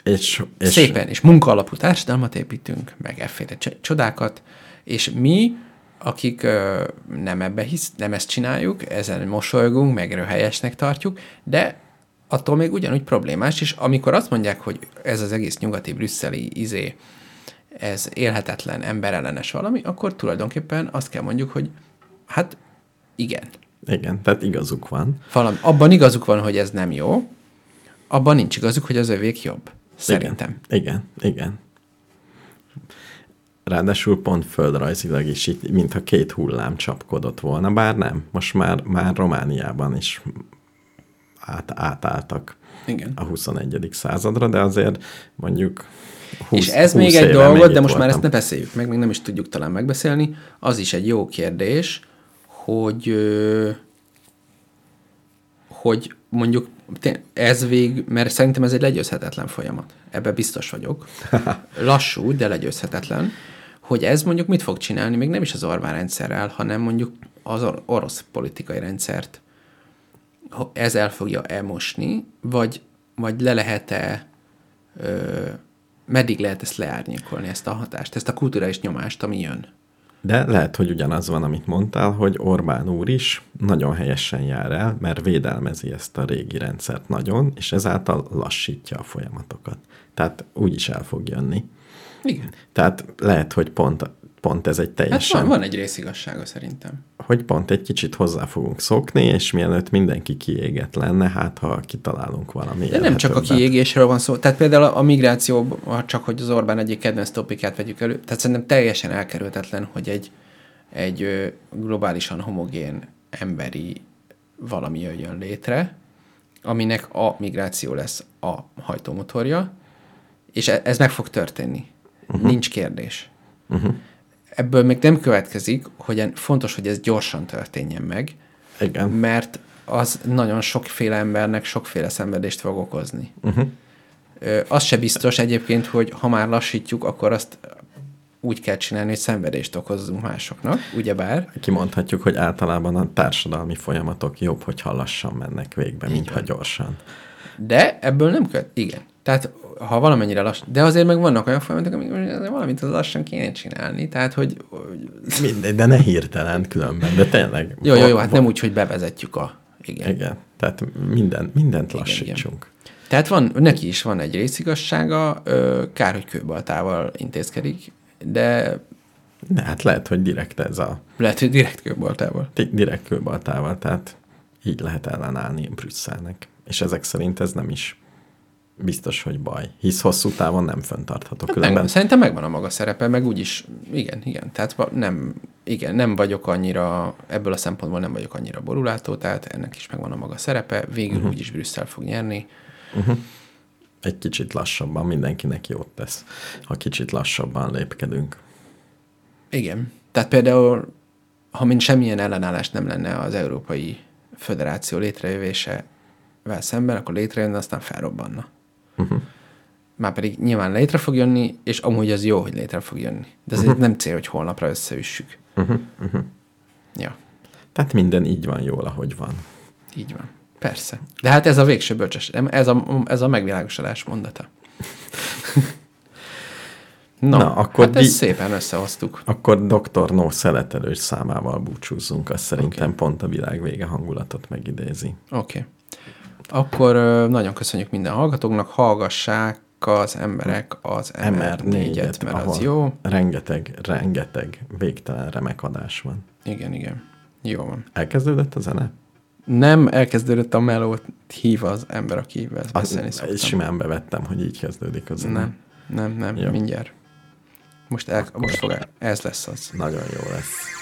és, és Szépen, és munkaalapú társadalmat építünk, meg efféle cs- csodákat, és mi, akik ö, nem ebbe hisz, nem ezt csináljuk, ezen mosolygunk, meg helyesnek tartjuk, de attól még ugyanúgy problémás, és amikor azt mondják, hogy ez az egész nyugati brüsszeli izé, ez élhetetlen, emberellenes valami, akkor tulajdonképpen azt kell mondjuk, hogy hát igen, Igen, tehát igazuk van. valami, abban igazuk van, hogy ez nem jó, abban nincs igazuk, hogy az övék jobb. Szerintem. Igen, igen, igen. Ráadásul pont földrajzilag is itt, mintha két hullám csapkodott volna, bár nem. Most már, már Romániában is át, átálltak Igen. a 21. századra, de azért mondjuk 20, És ez 20 még egy dolgot, itt de most már voltam. ezt ne beszéljük meg, még nem is tudjuk talán megbeszélni. Az is egy jó kérdés, hogy hogy mondjuk ez vég, mert szerintem ez egy legyőzhetetlen folyamat. Ebben biztos vagyok. Lassú, de legyőzhetetlen. Hogy ez mondjuk mit fog csinálni, még nem is az Orbán rendszerrel, hanem mondjuk az or- orosz politikai rendszert. Ez el fogja elmosni, vagy, vagy le lehet-e ö, meddig lehet ezt leárnyékolni, ezt a hatást, ezt a kulturális nyomást, ami jön? De lehet, hogy ugyanaz van, amit mondtál, hogy Orbán úr is nagyon helyesen jár el, mert védelmezi ezt a régi rendszert nagyon, és ezáltal lassítja a folyamatokat. Tehát úgy is el fog jönni. Igen. Tehát lehet, hogy pont, pont ez egy Hát teljesen... van, van egy részigassága szerintem. hogy pont egy kicsit hozzá fogunk szokni, és mielőtt mindenki kiégett lenne, hát ha kitalálunk valami De nem csak a kiégésről van szó. Tehát például a migráció, ha csak hogy az Orbán egyik kedvenc topikát vegyük elő, tehát szerintem teljesen elkerülhetetlen, hogy egy, egy globálisan homogén emberi valami jöjjön létre, aminek a migráció lesz a hajtómotorja, és e- ez meg fog történni. Uh-huh. Nincs kérdés. Uh-huh. Ebből még nem következik, hogy fontos, hogy ez gyorsan történjen meg, Igen. mert az nagyon sokféle embernek sokféle szenvedést fog okozni. Uh-huh. Az se biztos egyébként, hogy ha már lassítjuk, akkor azt úgy kell csinálni, hogy szenvedést okozzunk másoknak, ugyebár. Kimondhatjuk, hogy általában a társadalmi folyamatok jobb, hogyha lassan mennek végbe, mint ha gyorsan. De ebből nem követ. Igen. Tehát ha valamennyire lassan, de azért meg vannak olyan folyamatok, amik valamit az lassan kéne csinálni, tehát hogy... hogy Mindegy, de ne hirtelen különben, de tényleg. jó, jó, jó, hát nem úgy, hogy bevezetjük a... Igen. Igen, tehát minden, mindent lassítsunk. Tehát van, neki is van egy részigassága, ö, kár, hogy kőbaltával intézkedik, de De hát lehet, hogy direkt ez a lehet, hogy direkt kőbaltával. di- direkt kőbaltával, tehát így lehet ellenállni Brüsszelnek. És ezek szerint ez nem is biztos, hogy baj, hisz hosszú távon nem fenntartható. Meg, Különben szerintem megvan a maga szerepe, meg úgyis, igen, igen, tehát nem, igen, nem vagyok annyira, ebből a szempontból nem vagyok annyira borulátó, tehát ennek is megvan a maga szerepe, végül uh-huh. úgyis Brüsszel fog nyerni. egy kicsit lassabban mindenkinek jót tesz, ha kicsit lassabban lépkedünk. Igen, tehát például, ha mint semmilyen ellenállás nem lenne az Európai Föderáció létrejövésevel szemben, akkor létrejönne, aztán felrobbanna. Uh-huh. Már pedig nyilván létre fog jönni, és amúgy az jó, hogy létre fog jönni. De ez uh-huh. nem cél, hogy holnapra összeüssük. Uh-huh. Uh-huh. Ja, Tehát minden így van jól, ahogy van. így van. Persze. De hát ez a végső bölcsess, ez a, ez a megvilágosodás mondata. Na, Na, akkor hát ezt di- szépen összehoztuk. Akkor Dr. No szeletelős számával búcsúzzunk, azt szerintem okay. pont a világ vége hangulatot megidézi. Oké. Okay. Akkor nagyon köszönjük minden hallgatóknak, hallgassák az emberek az MR4-et, mert az jó. Rengeteg, rengeteg végtelen remek adás van. Igen, igen. Jó van. Elkezdődött a zene? Nem elkezdődött a melót, hív az ember, aki beszélni szoktam. simán bevettem, hogy így kezdődik a zene. Nem, nem, nem, Jó. mindjárt. Most, el, most fog el, ez lesz az. Nagyon jó lesz.